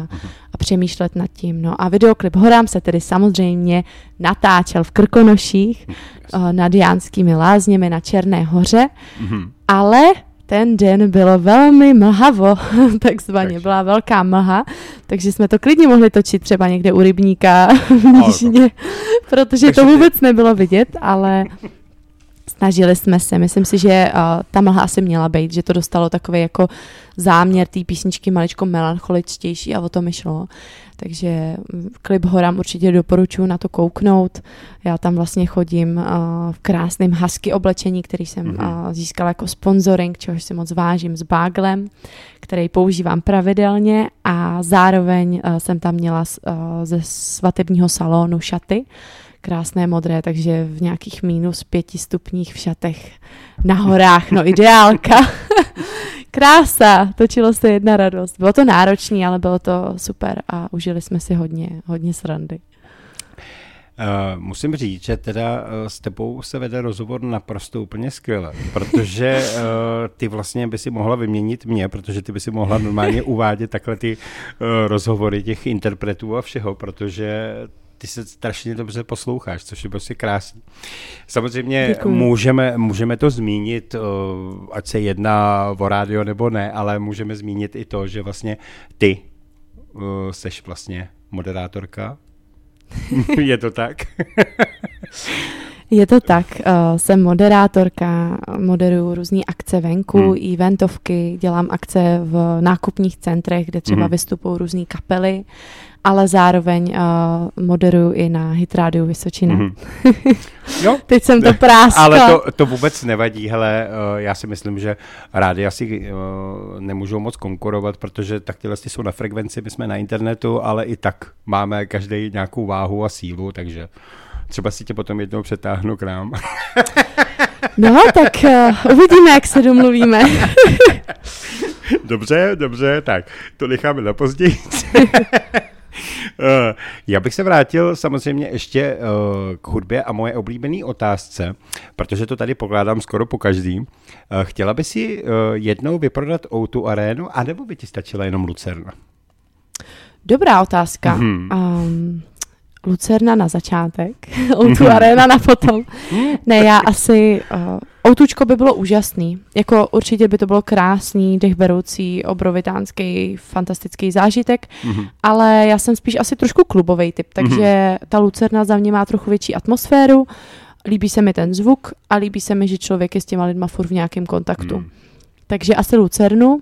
a přemýšlet nad tím. No a videoklip Horám se tedy samozřejmě natáčel v Krkonoších eh, nad Jánskými lázněmi na Černé hoře, Mhm. ale ten den bylo velmi mlhavo, takzvaně Takže. byla velká mlha, takže jsme to klidně mohli točit třeba někde u rybníka v nížině, protože Takže to ty- vůbec nebylo vidět, ale snažili jsme se. Myslím si, že uh, ta mlha asi měla být, že to dostalo takový jako záměr té písničky maličko melancholičtější a o to mi šlo. Takže mm, klip Horám určitě doporučuji na to kouknout. Já tam vlastně chodím uh, v krásném husky oblečení, který jsem Mhm. uh, získala jako sponsoring, čehož si moc vážím s Báglem, který používám pravidelně a zároveň uh, jsem tam měla z, uh, ze svatebního salonu šaty, krásné modré, takže v nějakých minus pěti stupních v šatech na horách, no ideálka. Krása, točilo se jedna radost. Bylo to náročný, ale bylo to super a užili jsme si hodně, hodně srandy. Uh, musím říct, že teda uh, s tebou se vede rozhovor naprosto úplně skvěle, protože uh, ty vlastně by si mohla vyměnit mě, protože ty by si mohla normálně uvádět takhle ty rozhovory těch interpretů a všeho, protože ty se strašně dobře posloucháš, což je prostě krásný. Samozřejmě Děkuju. můžeme, můžeme to zmínit, uh, ať se jedná o rádio nebo ne, ale můžeme zmínit i to, že vlastně ty uh, seš vlastně moderátorka. je to tak? Je to tak, uh, jsem moderátorka, moderuju různé akce venku, Hmm. eventovky, dělám akce v nákupních centrech, kde třeba hmm. vystupují různé kapely, ale zároveň uh, moderuju i na Hitrádiu Vysočina. Mhm. Jo, Teď jsem to práskla. ale to, to vůbec nevadí. Hele, uh, já si myslím, že rádi asi uh, nemůžou moc konkurovat, protože tak tyhle ty jsou na frekvenci, my jsme na internetu, ale i tak máme každý nějakou váhu a sílu, takže třeba si tě potom jednou přetáhnu k nám. No, tak uh, uvidíme, jak se domluvíme. dobře, dobře, tak to necháme na později. Eh, Já bych se vrátil samozřejmě ještě eh, k hudbě a moje oblíbené otázce, protože to tady pokládám skoro po každý. Eh, Chtěla by si jednou vyprodat O2 arénu, anebo by ti stačila jenom Lucerna? Dobrá otázka. Mhm. Um, Lucerna na začátek, O2 Arena na potom. Ne, já asi... Uh, Outučko by bylo úžasný. Jako určitě by to bylo krásný, dechberoucí, obrovitánský, fantastický zážitek, Mhm. ale já jsem spíš asi trošku klubový typ, takže ta Lucerna za mě má trochu větší atmosféru, líbí se mi ten zvuk a líbí se mi, že člověk je s těma lidma furt v nějakém kontaktu. Hmm. Takže asi Lucernu,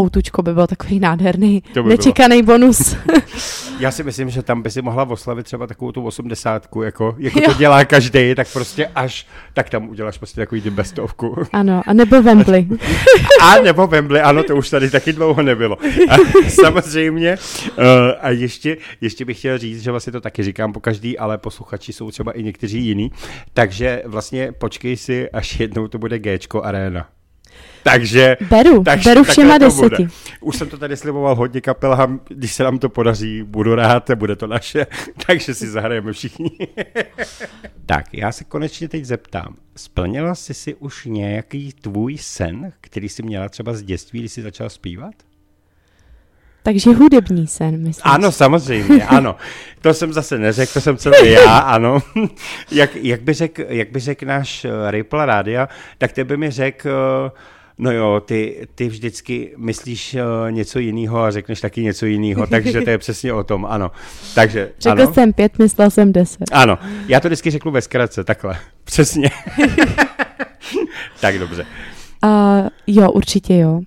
Outučko by byl takový nádherný, by bylo. nečekaný bonus. Já si myslím, že tam by si mohla oslavit třeba takovou tu osmdesátku, jako, jako to dělá každý, tak prostě až, tak tam uděláš prostě takový ty bestovku. ano, a nebo Wembley. A nebo Wembley, ano, to už tady taky dlouho nebylo. A samozřejmě, uh, a ještě, ještě bych chtěl říct, že vlastně to taky říkám po každý, ale posluchači jsou třeba i někteří jiní, takže vlastně počkej si, až jednou to bude Gčko Arena. Takže, Beru, takže beru všema deseti. Už jsem to tady sliboval hodně kapelám, když se nám to podaří, budu rád, bude to naše, takže si zahrajeme všichni. tak, já se konečně teď zeptám, splnila jsi si už nějaký tvůj sen, který jsi měla třeba z dětství, když jsi začala zpívat? Takže hudební sen, myslím. Ano, samozřejmě, ano. To jsem zase neřekl, to jsem celý já, ano. jak, jak, by řekl řek náš eh, Ripple Rádia, tak ty by mi řekl, eh, no jo, ty, ty vždycky myslíš eh, něco jiného a řekneš taky něco jiného, takže to je přesně o tom, ano. Takže, Řekl ano. jsem pět, myslel jsem deset. Ano, já to vždycky řeknu ve zkratce, takhle, přesně. tak dobře. Uh, jo, určitě jo.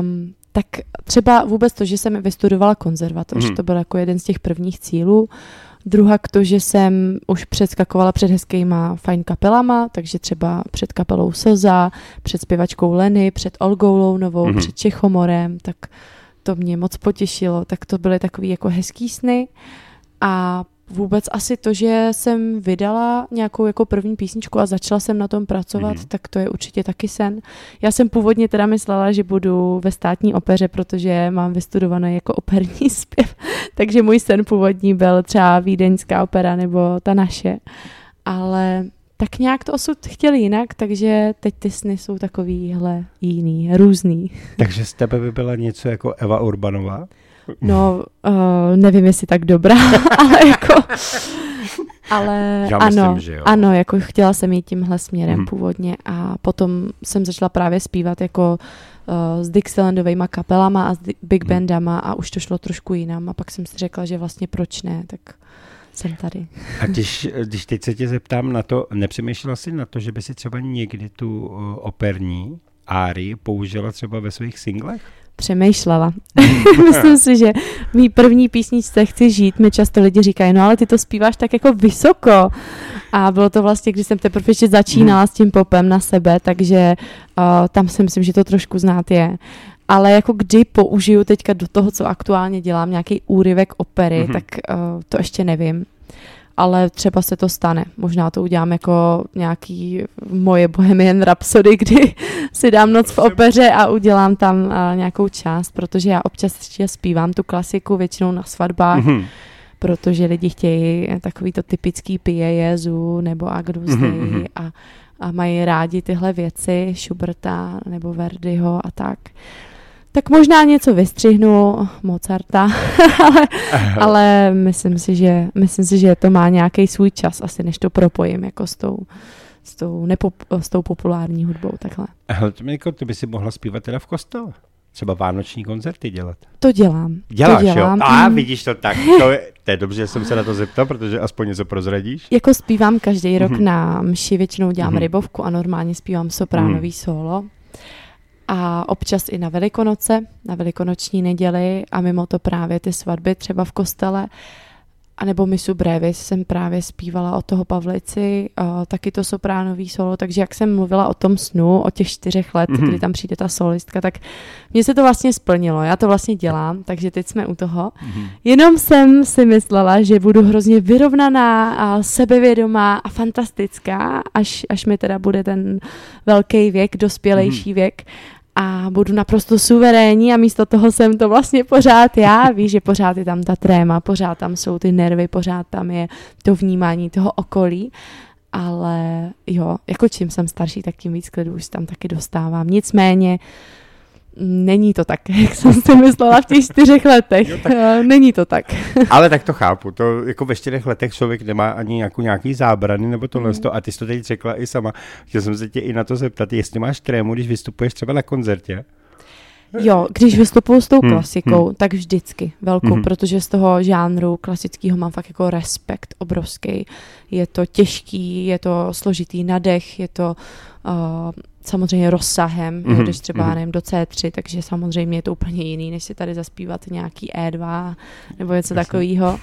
Um, tak třeba vůbec to, že jsem vystudovala konzervatoř, Mhm. to byl jako jeden z těch prvních cílů. Druhá to, že jsem už předskakovala před hezkýma fajn kapelama, takže třeba před kapelou Slza, před zpěvačkou Leny, před Olgou Lounovou, Mhm. před Čechomorem, tak to mě moc potěšilo. Tak to byly takový jako hezký sny. A vůbec asi to, že jsem vydala nějakou jako první písničku a začala jsem na tom pracovat, Mhm. tak to je určitě taky sen. Já jsem původně teda myslela, že budu ve státní opeře, protože mám vystudované jako operní zpěv, takže můj sen původní byl třeba Vídeňská opera nebo ta naše, ale tak nějak to osud chtěl jinak, takže teď ty sny jsou takovýhle jiný, různý. Takže z tebe by byla něco jako Eva Urbanová? No, uh, nevím, jestli tak dobrá, ale jako... Ale Já myslím, ano, že jo. ano, jako chtěla jsem jít tímhle směrem Mhm. původně a potom jsem začala právě zpívat jako uh, s Dixielandovými kapelama a s big Mhm. bandama a už to šlo trošku jinam a pak jsem si řekla, že vlastně proč ne, tak jsem tady. A když, když teď se tě zeptám na to, nepřemýšlela jsi na to, že by si třeba někdy tu uh, operní árii použila třeba ve svých singlech? Přemýšlela. Myslím si, že v mý první písničce Chci žít, mi často lidi říkají, no ale ty to zpíváš tak jako vysoko. A bylo to vlastně, když jsem teprve ještě začínala s tím popem na sebe, takže uh, tam si myslím, že to trošku znát je. Ale jako kdy použiju teďka do toho, co aktuálně dělám, nějaký úryvek opery, Mhm. tak uh, to ještě nevím. Ale třeba se to stane. Možná to udělám jako nějaký moje Bohemian Rhapsody, kdy si dám noc v opeře a udělám tam nějakou část, protože já občas ještě zpívám tu klasiku většinou na svatbách, Mhm. protože lidi chtějí takový to typický pije Jezu nebo Agnus Mhm, Dei mhm. a, a mají rádi tyhle věci, Schuberta nebo Verdiho a tak. Tak možná něco vystřihnu, Mozarta, ale, ale myslím, si, že, myslím si, že to má nějaký svůj čas, asi než to propojím jako s tou, s tou, nepop, s tou populární hudbou, takhle. Hele, mi jako, ty by si mohla zpívat teda v kostele. Třeba vánoční koncerty dělat. To dělám. Děláš, to dělám. jo? A mm. vidíš to tak. To je, to je dobře, že jsem se na to zeptal, protože aspoň něco prozradíš. Jako zpívám každý rok Mhm. na mši, většinou dělám Mhm. rybovku a normálně zpívám sopránový solo. A občas i na Velikonoce, na Velikonoční neděli a mimo to právě ty svatby třeba v kostele. A nebo Misu Brevis jsem právě zpívala o toho Pavlici, uh, taky to sopránový solo, takže jak jsem mluvila o tom snu, o těch čtyřech let, Mhm. mm-hmm. kdy tam přijde ta solistka, tak mně se to vlastně splnilo, já to vlastně dělám, takže teď jsme u toho. Mhm. Jenom jsem si myslela, že budu hrozně vyrovnaná a sebevědomá a fantastická, až, až mi teda bude ten velký věk, dospělejší věk a budu naprosto suverénní a místo toho jsem to vlastně pořád já. Víš, že pořád je tam ta tréma, pořád tam jsou ty nervy, pořád tam je to vnímání toho okolí. Ale jo, jako čím jsem starší, tak tím víc klidu už tam taky dostávám. Nicméně není to tak, jak jsem si myslela v těch čtyřech letech. Jo, tak... Není to tak. Ale tak to chápu. To jako ve čtyřech letech člověk nemá ani jako nějaký zábrany nebo tohle. Mm. A ty jsi to teď řekla i sama. Chtěl jsem se tě i na to zeptat, jestli máš trému, když vystupuješ třeba na koncertě. Jo, když vystupuju s tou hmm, klasikou, hmm, hmm. tak vždycky velkou, hmm. protože z toho žánru klasického mám fakt jako respekt obrovský. Je to těžký, je to složitý nadech, je to uh, samozřejmě rozsahem, mm-hmm. když třeba, mm-hmm. nevím, do C3, takže samozřejmě je to úplně jiný, než si tady zaspívat nějaký E2 nebo něco takového.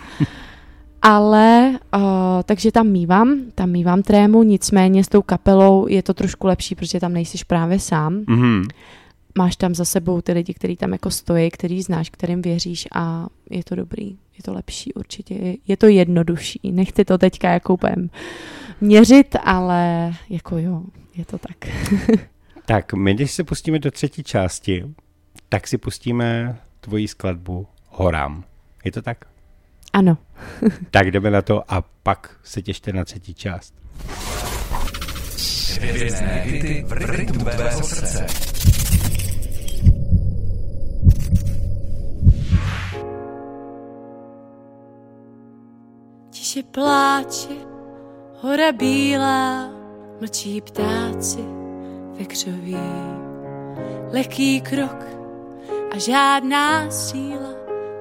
Ale, uh, takže tam mývám, tam mývám trému, nicméně s tou kapelou je to trošku lepší, protože tam nejsiš právě sám. Mm-hmm máš tam za sebou ty lidi, kteří tam jako stojí, který znáš, kterým věříš a je to dobrý, je to lepší určitě, je to jednodušší. Nechci to teďka jako úplně měřit, ale jako jo, je to tak. tak my, když se pustíme do třetí části, tak si pustíme tvoji skladbu Horám. Je to tak? Ano. tak jdeme na to a pak se těšte na třetí část. Hvězdné hity v rytmu tvého srdce. Tiše pláče, hora bílá, mlčí ptáci ve křoví. Lehký krok a žádná síla,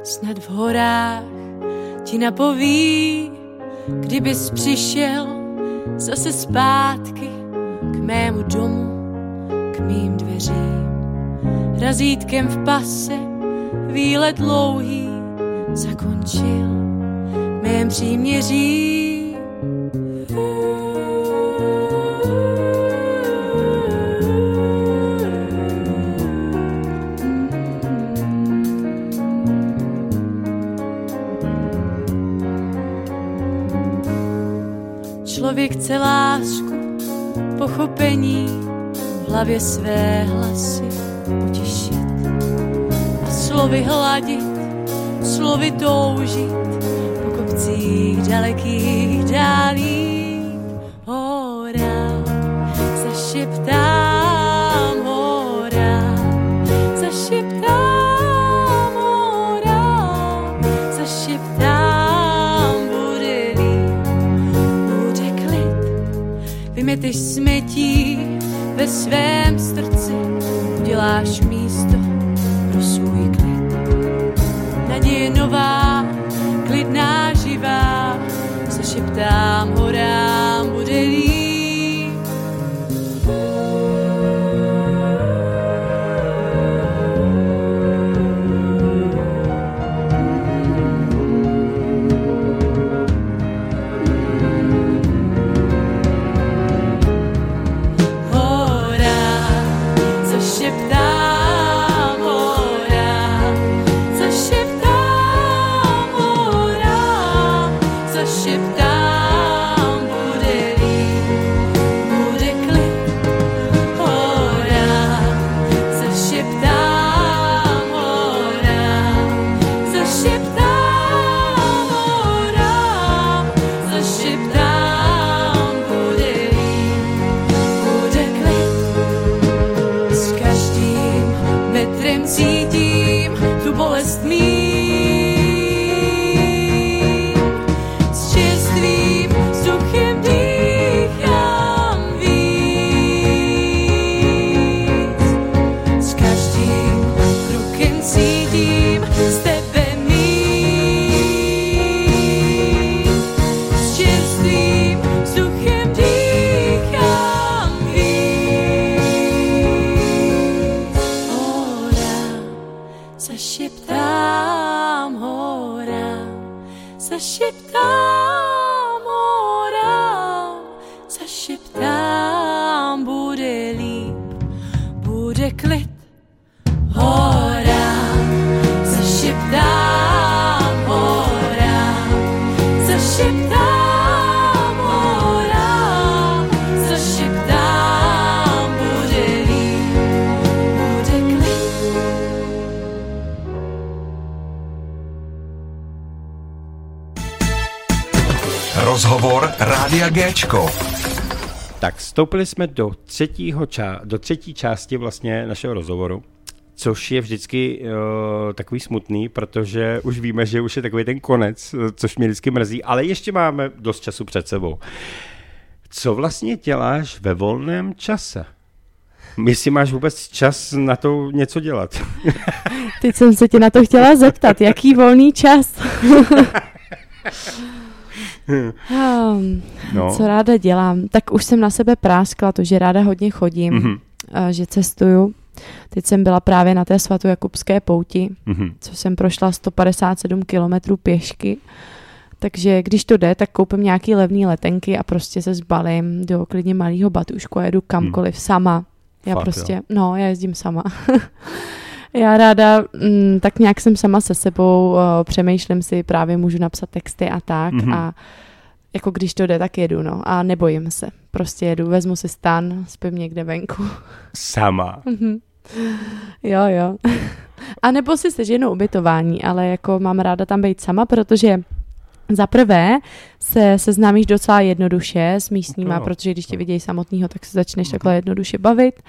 snad v horách ti napoví, kdybys přišel zase zpátky k mému domu, k mým dveřím. Razítkem v pase výlet dlouhý zakončil mém příměří. Pochopení, v hlavě své hlasy utěšit a slovy hladit, slovy toužit kopcích dalekých dálí vymeteš smetí ve svém srdci uděláš místo pro svůj klid. Naděje nová klidná živá, zašeptám horám, Géčko. Tak vstoupili jsme do, třetího ča- do třetí části vlastně našeho rozhovoru, což je vždycky uh, takový smutný, protože už víme, že už je takový ten konec, eh, což mě vždycky mrzí, ale ještě máme dost času před sebou. Co vlastně děláš ve volném čase? Jestli máš vůbec čas na to něco dělat? Teď jsem se tě na to chtěla zeptat, jaký volný čas? um, No. Co ráda dělám? Tak už jsem na sebe práskla to, že ráda hodně chodím, Mhm, mm-hmm. že cestuju. Teď jsem byla právě na té svatojakubské pouti, mhm. co jsem prošla 157 kilometrů pěšky. Takže když to jde, tak koupím nějaký levný letenky a prostě se zbalím do klidně malého batušku a jedu kamkoliv sama. Já Fakt, prostě, no, já jezdím sama. já ráda, mm, tak nějak jsem sama se sebou, uh, přemýšlím si, právě můžu napsat texty a tak Mhm. a jako když to jde, tak jedu, no. A nebojím se. Prostě jedu, vezmu si stan, spím někde venku. Sama. Mhm. jo, jo. A nebo si seženu ubytování, ale jako mám ráda tam být sama, protože za prvé se seznámíš docela jednoduše s místníma, Jo. protože když tě vidějí samotného, tak se začneš takhle jednoduše bavit.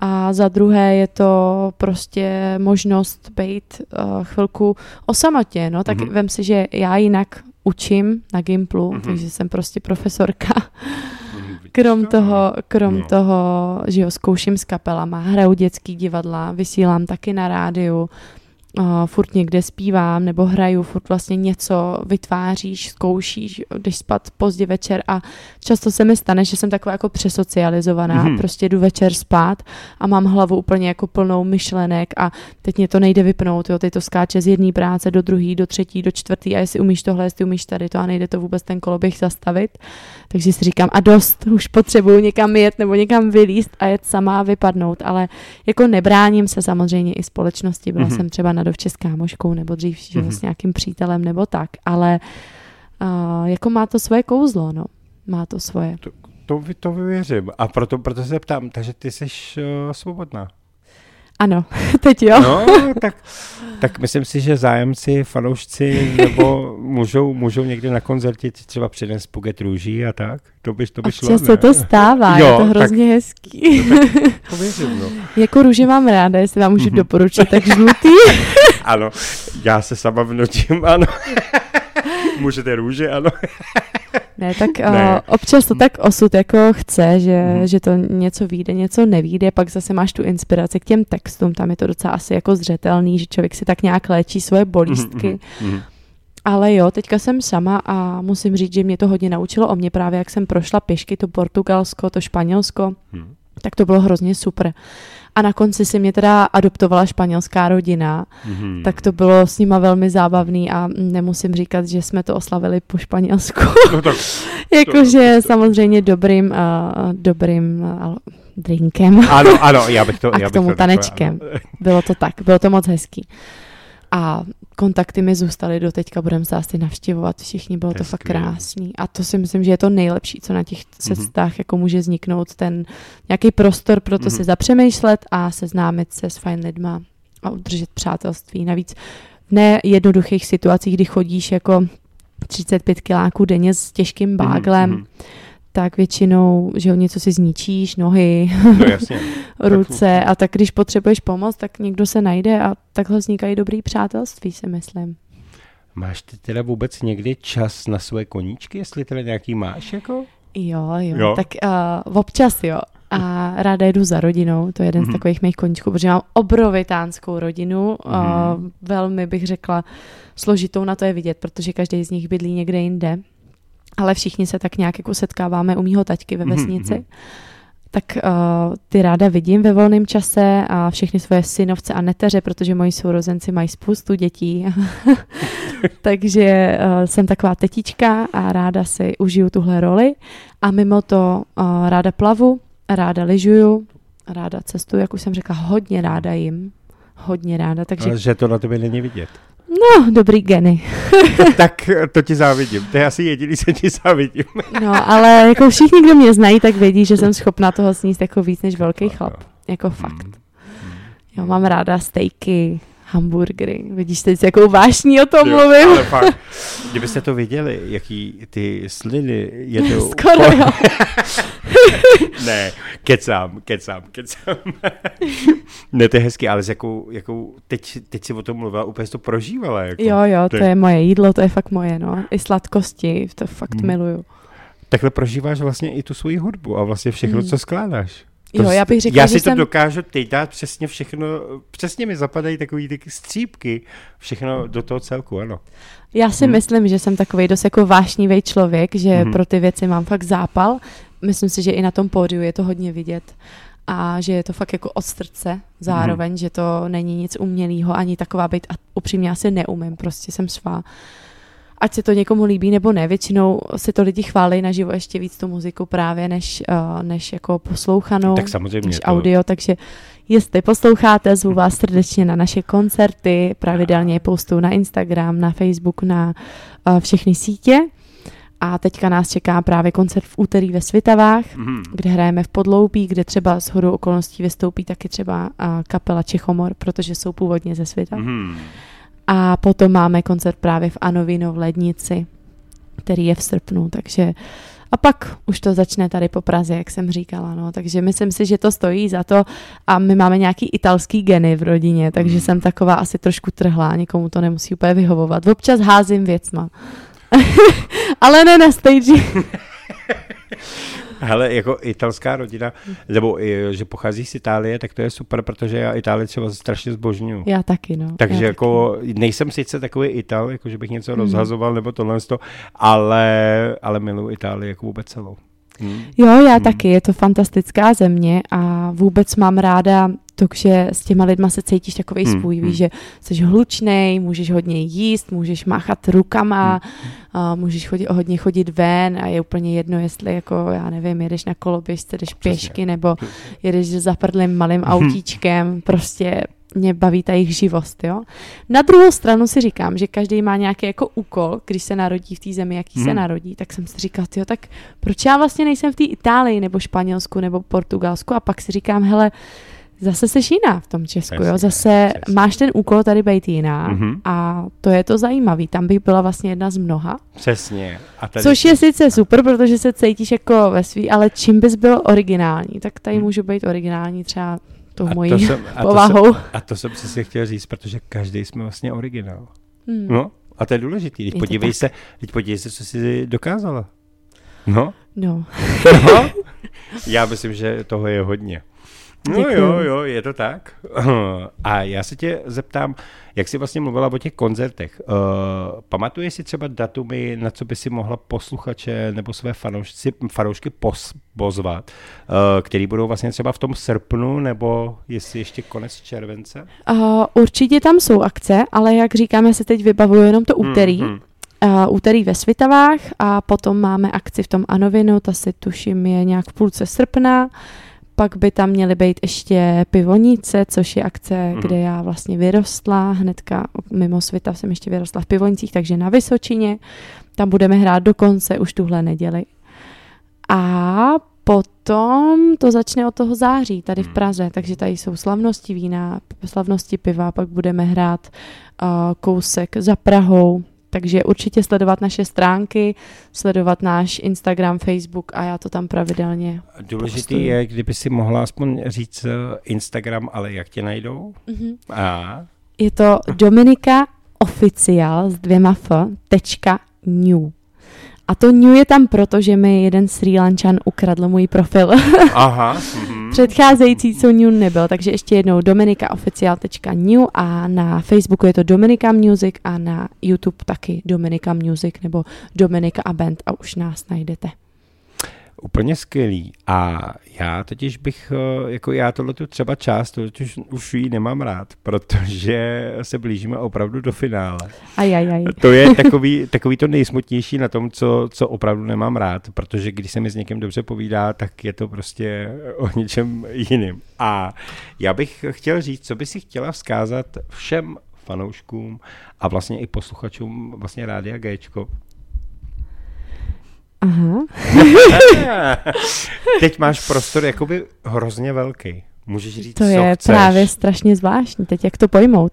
A za druhé je to prostě možnost být uh, chvilku o samotě, no, tak Mhm. vem si, že já jinak učím na Gimplu, Mhm. takže jsem prostě profesorka. Krom toho, krom No. toho, že jo, zkouším s kapelama, hraju dětský divadla, vysílám taky na rádiu, uh, furt někde zpívám nebo hraju, furt vlastně něco vytváříš, zkoušíš, jdeš spát pozdě večer a často se mi stane, že jsem taková jako přesocializovaná, Mhm. mm-hmm. prostě jdu večer spát a mám hlavu úplně jako plnou myšlenek a teď mě to nejde vypnout, jo, teď to skáče z jedné práce do druhé, do třetí, do čtvrtý a jestli umíš tohle, jestli umíš tady to a nejde to vůbec ten koloběh zastavit. Takže si říkám, a dost, už potřebuju někam jet nebo někam vylíst a jet sama a vypadnout, ale jako nebráním se samozřejmě i společnosti, byla Mhm. mm-hmm. jsem třeba na dovče s kámoškou nebo dřív Mhm. mm-hmm. s nějakým přítelem nebo tak, ale uh, jako má to svoje kouzlo, no. Má to svoje. To, vy- to věřím. A proto, proto se ptám, takže ty jsi uh, svobodná. Ano, teď jo. No, tak, tak myslím si, že zájemci, fanoušci nebo můžou, můžou někdy na koncertě třeba přinést puget růží a tak. To by, to by šlo, se to stává, Jo, je to tak- hrozně hezký. To věřím, no. jako růže mám ráda, jestli vám můžu Mhm. doporučit, tak žlutý. Ano, já se sama vnutím, ano. Můžete růže, ano. Ne, tak Ne. Uh, občas to tak osud jako chce, že, Mhm. mm. že to něco vyjde, něco nevíde, pak zase máš tu inspiraci k těm textům, tam je to docela asi jako zřetelný, že člověk si tak nějak léčí svoje bolístky. Mhm. Ale jo, teďka jsem sama a musím říct, že mě to hodně naučilo o mě právě, jak jsem prošla pěšky, to Portugalsko, to Španělsko, Mhm. tak to bylo hrozně super. A na konci si mě teda adoptovala španělská rodina, Mhm. tak to bylo s nima velmi zábavný a nemusím říkat, že jsme to oslavili po Španělsku. No tak, Jakože samozřejmě dobrým, uh, dobrým uh, drinkem. ano, ano, já bych to... A já k bych tomu to tanečkem. Bylo to tak, bylo to moc hezký. A kontakty mi zůstaly do teďka, budeme se asi navštěvovat všichni, bylo To to, fakt krásný. A to si myslím, že je to nejlepší, co na těch Mhm. cestách jako může vzniknout, ten nějaký prostor pro to Mhm. si zapřemýšlet a seznámit se s fajn lidma a udržet přátelství. Navíc v nejednoduchých situacích, kdy chodíš jako 35 kiláků denně s těžkým báglem, Mhm, tak většinou, že jo, něco si zničíš, nohy, mhm. No jasně. ruce a tak když potřebuješ pomoc, tak někdo se najde a takhle vznikají dobrý přátelství, si myslím. Máš ty teda vůbec někdy čas na svoje koníčky, jestli teda nějaký máš, jako? Jo, jo, Jo? tak uh, občas jo. A ráda jedu za rodinou, to je jeden Mhm. z takových mých koníčků, protože mám obrovitánskou rodinu, Mhm. uh, velmi bych řekla složitou na to je vidět, protože každý z nich bydlí někde jinde, ale všichni se tak nějak jako setkáváme u mýho taťky ve Mhm, vesnici. mhm. Tak uh, ty ráda vidím ve volném čase a všechny svoje synovce a neteře, protože moji sourozenci mají spoustu dětí. Takže uh, jsem taková tetička a ráda si užiju tuhle roli. A mimo to uh, ráda plavu, ráda lyžuju, ráda cestuju, jak už jsem řekla, hodně ráda jim. Hodně ráda, takže Ale že to na tebe není vidět. No, dobrý geny. tak to ti závidím. To je asi jediný, co ti závidím. No, ale jako všichni, kdo mě znají, tak vědí, že jsem schopná toho sníst jako víc než velký chlap. Jako fakt. Mm. Jo, mám ráda stejky, hamburgery. Vidíš teď, s jakou vášní o tom Jo, mluvím? Ale fakt, kdybyste to viděli, jaký ty sliny jedou. Skoro jo. ne, kecám, kecám, kecám. ne, to je hezky, ale s jakou, jakou teď, teď si o tom mluvila, úplně jsi to prožívala. Jako. Jo, jo, to je moje jídlo, to je fakt moje, no. I sladkosti, to fakt Hmm. miluju. Takhle prožíváš vlastně i tu svoji hudbu a vlastně všechno, Hmm. co skládáš. Jo, já bych řekla, já že si to jsem- dokážu teď dát přesně všechno, přesně mi zapadají takový ty střípky, všechno do toho celku, ano. Já si Hmm. myslím, že jsem takový dost jako vášnivý člověk, že Mhm. pro ty věci mám fakt zápal. Myslím si, že i na tom pódiu je to hodně vidět a že je to fakt jako od srdce zároveň, Mhm. že to není nic umělého, ani taková být a upřímně asi neumím, prostě jsem svá. Ať se to někomu líbí nebo ne, většinou si to lidi chválí naživo ještě víc tu muziku právě, než, uh, než jako poslouchanou, Tak samozřejmě. než to- audio, takže jestli posloucháte, zvu vás srdečně na naše koncerty, pravidelně je postuju na Instagram, na Facebook, na uh, všechny sítě. A teďka nás čeká právě koncert v úterý ve Svitavách, Mhm. kde hrajeme v Podloupí, kde třeba s hodou okolností vystoupí taky třeba uh, kapela Čechomor, protože jsou původně ze Svitav. Mhm. A potom máme koncert právě v Anovino v Lednici, který je v srpnu, takže a pak už to začne tady po Praze, jak jsem říkala, no, takže myslím si, že to stojí za to a my máme nějaký italský geny v rodině, takže jsem taková asi trošku trhlá, nikomu to nemusí úplně vyhovovat. Občas házím věcma. Ale ne na stage. Hele, jako italská rodina, nebo že pochází z Itálie, tak to je super, protože já Itálii třeba strašně zbožňuju. Já taky, no. Takže já jako nejsem sice takový Ital, jako že bych něco Mhm. rozhazoval nebo tohle, to, ale, ale miluji Itálii jako vůbec celou. Hmm. Jo, já Hmm. taky, je to fantastická země a vůbec mám ráda to, že s těma lidma se cítíš takový Hmm, svůj, hmm. víš, že jsi hlučnej, můžeš hodně jíst, můžeš máchat rukama, a můžeš chodit, hodně chodit ven a je úplně jedno, jestli jako, já nevím, jedeš na koloběžce, jdeš pěšky nebo jedeš za prdlým malým autíčkem, prostě mě baví ta jejich živost, jo. Na druhou stranu si říkám, že každý má nějaký jako úkol, když se narodí v té zemi, jaký se Hmm. narodí, tak jsem si říkal, jo, tak proč já vlastně nejsem v té Itálii nebo Španělsku nebo Portugalsku a pak si říkám, hele, zase seš jiná v tom Česku, jo, zase máš ten úkol tady být jiná Mhm. a to je to zajímavý, tam bych byla vlastně jedna z mnoha, Přesně. A tady což je sice super, protože se cítíš jako ve svý, ale čím bys byl originální, tak tady můžu být originální třeba tou a mojí to jsem, a to povahou. jsem, a to jsem přesně chtěl říct, protože každý jsme vlastně originál. Hmm. No, a to je důležitý. Teď Je to podívej se, teď podívej se, co jsi dokázala. No, No. no. Já myslím, že toho je hodně. No jo, jo, je to tak. A já se tě zeptám, jak jsi vlastně mluvila o těch koncertech. Uh, pamatuješ si třeba datumy, na co by si mohla posluchače nebo své fanoušci, fanoušky pos, pozvat, uh, který budou vlastně třeba v tom srpnu, nebo jestli ještě konec července? Uh, určitě tam jsou akce, ale jak říkám, já se teď vybavuju jenom to úterý. Hmm, hmm. Uh, úterý ve Svitavách a potom máme akci v tom Anovinu, ta si tuším je nějak v půlce srpna. Pak by tam měly být ještě Pivonice, což je akce, Mhm. kde já vlastně vyrostla. Hnedka mimo Svitav jsem ještě vyrostla v Pivonicích, takže na Vysočině. Tam budeme hrát do konce už tuhle neděli. A potom to začne od toho září tady v Mhm. Praze, takže tady jsou slavnosti vína, slavnosti piva, pak budeme hrát uh, kousek za Prahou, takže určitě sledovat naše stránky, sledovat náš Instagram, Facebook a já to tam pravidelně. Důležitý postuju. je, kdyby si mohla aspoň říct eh, Instagram, ale jak tě najdou? Mhm. A Je to Dominika Oficial s dvěma f, tečka new. A to new je tam proto, že mi jeden Sri Lančan ukradl můj profil. Aha. mhm. Předcházející, co new nebyl, takže ještě jednou dominikaoficial.new a na Facebooku je to Dominika Music a na YouTube taky Dominika Music nebo Dominika a Band a už nás najdete. Úplně skvělý. A já totiž bych, eh, jako já tohle tu třeba část, totiž už ji nemám rád, protože se blížíme opravdu do finále. Ajajaj. To je takový, takový to nejsmutnější na tom, co, co opravdu nemám rád, protože když se mi s někým dobře povídá, tak je to prostě o něčem jiným. A já bych chtěl říct, co by si chtěla vzkázat všem fanouškům a vlastně i posluchačům vlastně Rádia Gčko. Aha. Teď máš prostor jakoby hrozně velký. Můžeš říct, To co je chceš. právě strašně zvláštní teď, jak to pojmout.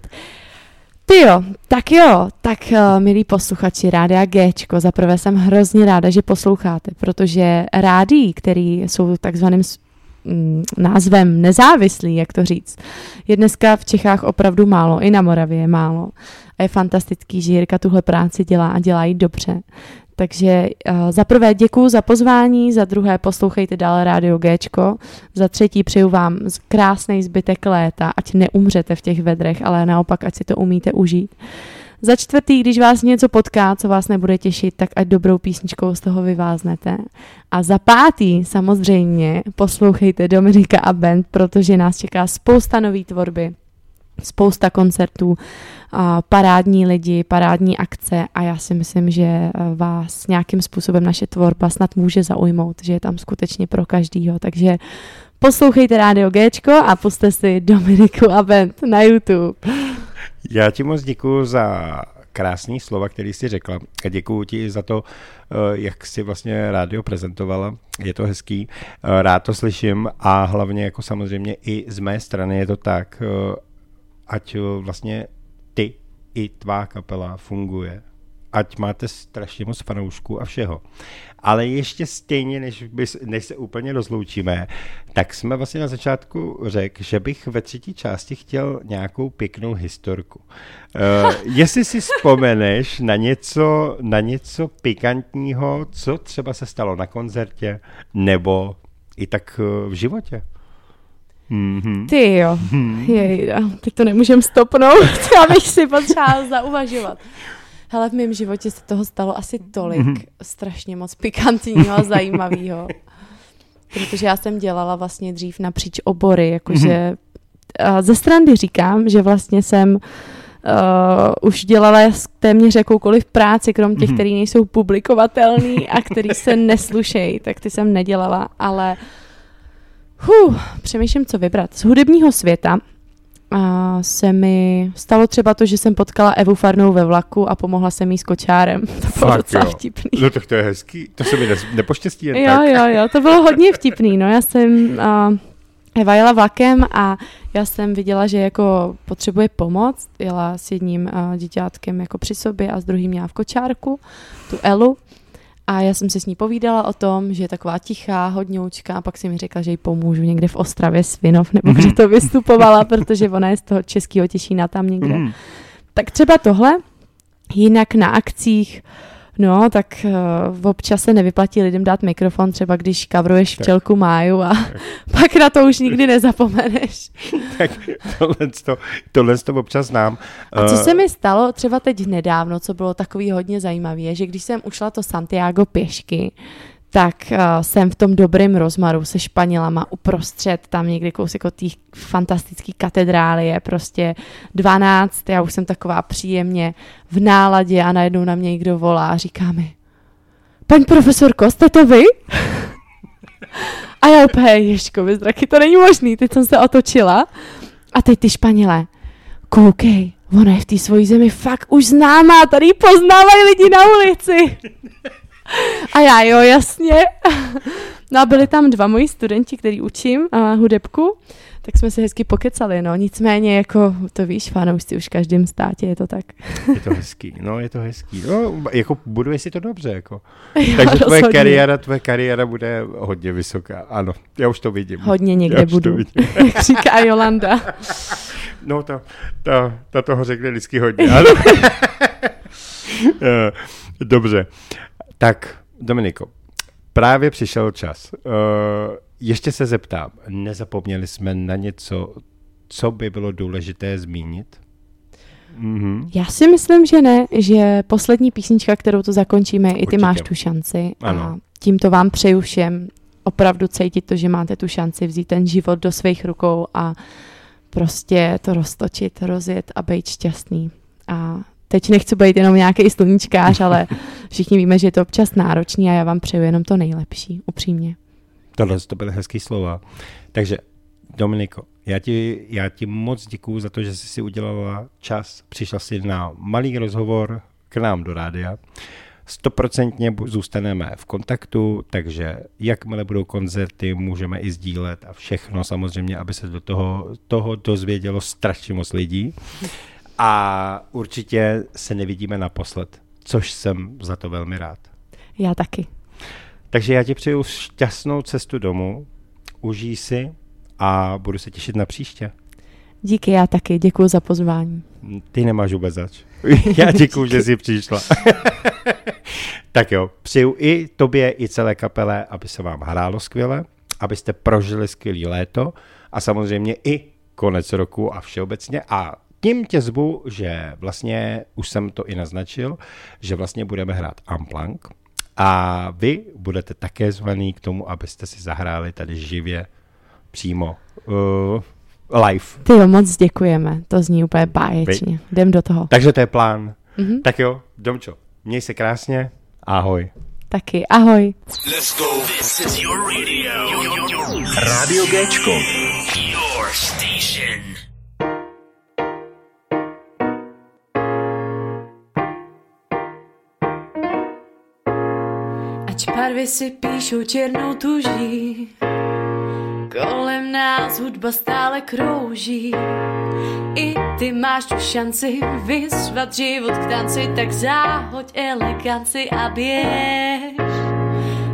Ty jo, tak jo, tak uh, milí posluchači Rádia Gčko, zaprvé jsem hrozně ráda, že posloucháte, protože rádí, který jsou takzvaným mm, názvem nezávislý, jak to říct, je dneska v Čechách opravdu málo, i na Moravě je málo. A je fantastický, že Jirka tuhle práci dělá a dělá ji dobře. Takže uh, za prvé děkuji za pozvání, za druhé poslouchejte dál Rádio Gčko, za třetí přeju vám krásný zbytek léta, ať neumřete v těch vedrech, ale naopak, ať si to umíte užít. Za čtvrtý, když vás něco potká, co vás nebude těšit, tak ať dobrou písničkou z toho vyváznete. A za pátý, samozřejmě, poslouchejte Dominika a Band, protože nás čeká spousta nový tvorby, spousta koncertů, parádní lidi, parádní akce a já si myslím, že eh, vás nějakým způsobem naše tvorba snad může zaujmout, že je tam skutečně pro každýho, takže poslouchejte Rádio Gčko a puste si Dominiku a Bent na YouTube. Já ti moc děkuji za krásný slova, který jsi řekla. A děkuji ti za to, eh, jak jsi vlastně rádio prezentovala. Je to hezký, eh, rád to slyším a hlavně jako samozřejmě i z mé strany je to tak, ať vlastně ty i tvá kapela funguje. Ať máte strašně moc fanoušků a všeho. Ale ještě stejně, než, bys, než se úplně rozloučíme, tak jsme vlastně na začátku řekl, že bych ve třetí části chtěl nějakou pěknou historku. Uh, jestli si vzpomeneš na něco, na něco pikantního, co třeba se stalo na koncertě, nebo i tak eh, v životě. Mm-hmm. Ty jo, mm-hmm. jejda, teď to nemůžem stopnout, já bych si potřebovala zauvažovat. Hele, v mém životě se toho stalo asi tolik, mm-hmm. strašně moc pikantního a zajímavého. Protože já jsem dělala vlastně dřív napříč obory, jakože mm-hmm. ze strany říkám, že vlastně jsem uh, už dělala téměř jakoukoliv práci, krom těch, mm-hmm. které nejsou publikovatelné a které se neslušejí, tak ty jsem nedělala, ale uh, Huh, přemýšlím, co vybrat. Z hudebního světa a se mi stalo třeba to, že jsem potkala Evu Farnou ve vlaku a pomohla jsem jí s kočárem. To bylo Fakt, docela jo. vtipný. No tak to je hezký, to se mi ne, nepoštěstí jen jo, tak. Jo, jo, to bylo hodně vtipný, no já jsem... Uh, Eva jela vlakem a já jsem viděla, že jako potřebuje pomoc. Jela s jedním uh, dítětkem jako při sobě a s druhým měla v kočárku, tu Elu. A já jsem si s ní povídala o tom, že je taková tichá, hodňoučka a pak si mi řekla, že jí pomůžu někde v Ostravě Svinov, nebo kde to vystupovala, protože ona je z toho českého Těšína tam někde. Mm. Tak třeba tohle, jinak na akcích No, tak uh, občas se nevyplatí lidem dát mikrofon, třeba když kavruješ včelku máju a tak. pak na to už nikdy nezapomeneš. tak tohle, to, tohle to občas znám. A co eh, se mi stalo třeba teď nedávno, co bylo takový hodně zajímavé, je, že když jsem ušla to Santiago pěšky, tak uh, jsem v tom dobrém rozmaru se Španělama uprostřed, tam někdy kousek od té fantastické katedrály je prostě 12, já už jsem taková příjemně v náladě a najednou na mě někdo volá a říká mi, paní profesorko, jste to vy? a já úplně, ježko, zraky, to není možný, teď jsem se otočila a teď ty Španělé, koukej, ona je v té svojí zemi fakt už známá, tady poznávají lidi na ulici. A já, jo, jasně. No a byli tam dva moji studenti, který učím uh, hudebku, tak jsme se hezky pokecali, no. Nicméně, jako, to víš, fanoušci už v každém státě, je to tak. Je to hezký, no, je to hezký. No, jako buduje si to dobře, jako. Jo, Takže tvoje kariéra, tvoje kariéra bude hodně vysoká, ano, já už to vidím. Hodně někde budu, jak říká Jolanda. No, ta, ta, ta toho řekne vždycky hodně, ano. Eh, dobře. Tak, Dominiko, právě přišel čas. Uh, ještě se zeptám, nezapomněli jsme na něco, co by bylo důležité zmínit? Mm-hmm. Já si myslím, že ne, že poslední písnička, kterou to zakončíme, Určitě. i ty máš tu šanci. Ano. A tímto vám přeju všem opravdu cítit to, že máte tu šanci vzít ten život do svých rukou a prostě to roztočit, rozjet a být šťastný. A teď nechci být jenom nějaký sluníčkář, ale všichni víme, že je to občas náročný a já vám přeju jenom to nejlepší, upřímně. Tohle to byly hezký slova. Takže Dominiko, já ti, já ti moc děkuju za to, že jsi si udělala čas, přišla si na malý rozhovor k nám do rádia. Stoprocentně zůstaneme v kontaktu, takže jakmile budou koncerty, můžeme i sdílet a všechno samozřejmě, aby se do toho, toho dozvědělo strašně moc lidí. A určitě se nevidíme naposled, což jsem za to velmi rád. Já taky. Takže já ti přeju šťastnou cestu domů, užij si a budu se těšit na příště. Díky, já taky. Děkuji za pozvání. Ty nemáš vůbec zač. Já děkuju, že jsi přišla. tak jo, přeju i tobě, i celé kapele, aby se vám hrálo skvěle, abyste prožili skvělý léto a samozřejmě i konec roku a všeobecně. A tím tě zvu, že vlastně už jsem to i naznačil, že vlastně budeme hrát Amplank a vy budete také zvaný k tomu, abyste si zahráli tady živě přímo uh, live. Ty jo, moc děkujeme. To zní úplně báječně. Jdem do toho. Takže to je plán. Mhm. Tak jo, Domčo, měj se krásně, ahoj. Taky. Ahoj. Let's go. This is your radio. Radio Géčko. Your station. Ať barvy si píšou černou tuží, kolem nás hudba stále krouží. I ty máš tu šanci vyzvat život k tanci, tak záhoď eleganci a běž.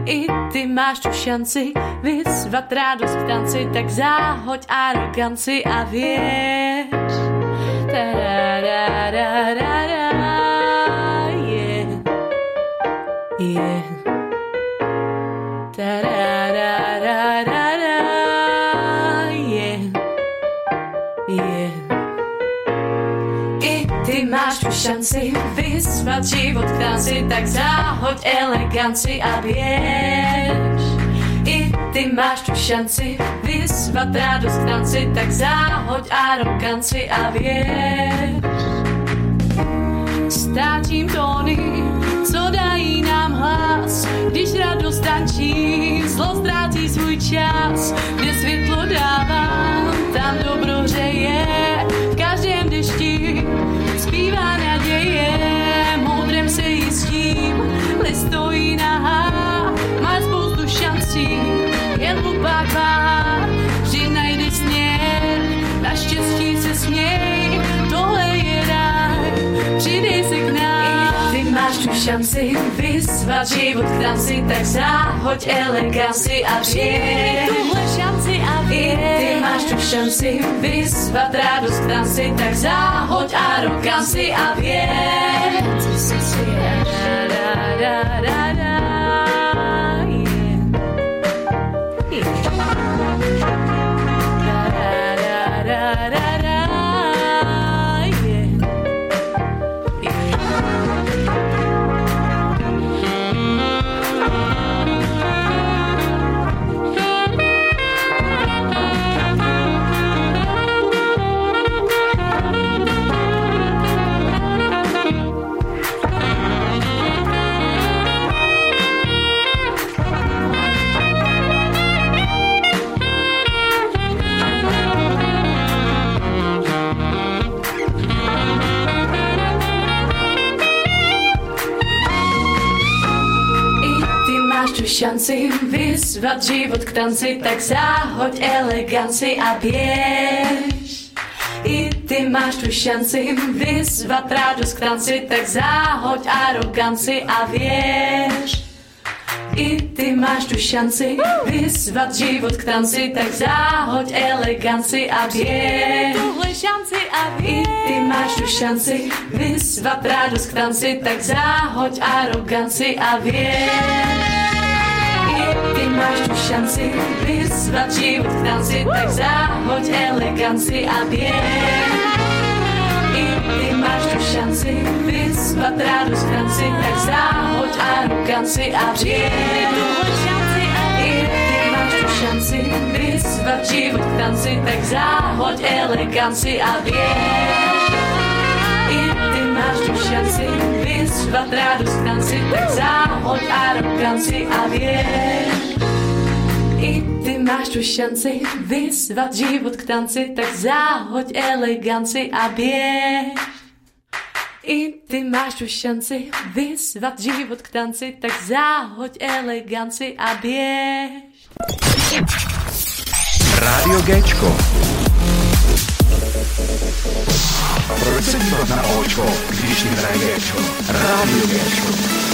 I ty máš tu šanci vyzvat rádost k tanci, tak záhoď aroganci a věř. Ta-da-da-da-da-da, yeah. Šanci vyzvat život k tak záhoď eleganci a běž. I ty máš tu šanci vyzvat radost k tak záhoď aroganci a věř. Ztrácím tóny, co dají nám hlas, když radost tančí, zlo ztrácí svůj čas, kde světlo dává, tam dobro hřeje, v každém dešti zpívá naděje, moudrem se jistím, list stojí nahá, má spoustu šancí, jen hlupák váhá, vždy najde směr, naštěstí se směj, tohle je ráj, přidej se k nám. Ty máš tu šanci vyzvat život k tanci, tak záhoď eleganci a přijď. Ty máš tu šanci vyzvat radost k tanci, tak záhoď aroganci a věř. Da, da, da, da, vyzvat život k tanci, tak záhoď eleganci a běž. I ty máš tu šanci vyzvat radost k tanci, tak záhoď aroganci a věř. I ty máš tu šanci vyzvat život k tanci, tak záhoď eleganci a běž. Tuhle šanci a běž. I ty máš tu šanci vyzvat radost k tanci, tak záhoď aroganci a věř. Máš tu šanci vyzvat život k tanci, tak záhoď eleganci a běž. I ty máš tu šanci vyzvat radost k tanci, tak záhoď aroganci a tu šanci vyzvat život k tanci, tak záhoď eleganci a běž. I ty máš tu šanci vyzvat radost k tak záhoď aroganci a věř. I ty máš tu šanci vyzvat život k tanci, tak záhoď eleganci a běž. I ty máš tu šanci vyzvat život k tanci, tak záhoď eleganci a běž. Radio Géčko. Proč se dívat na Očko, když ti hraje Géčko? Rádio Géčko.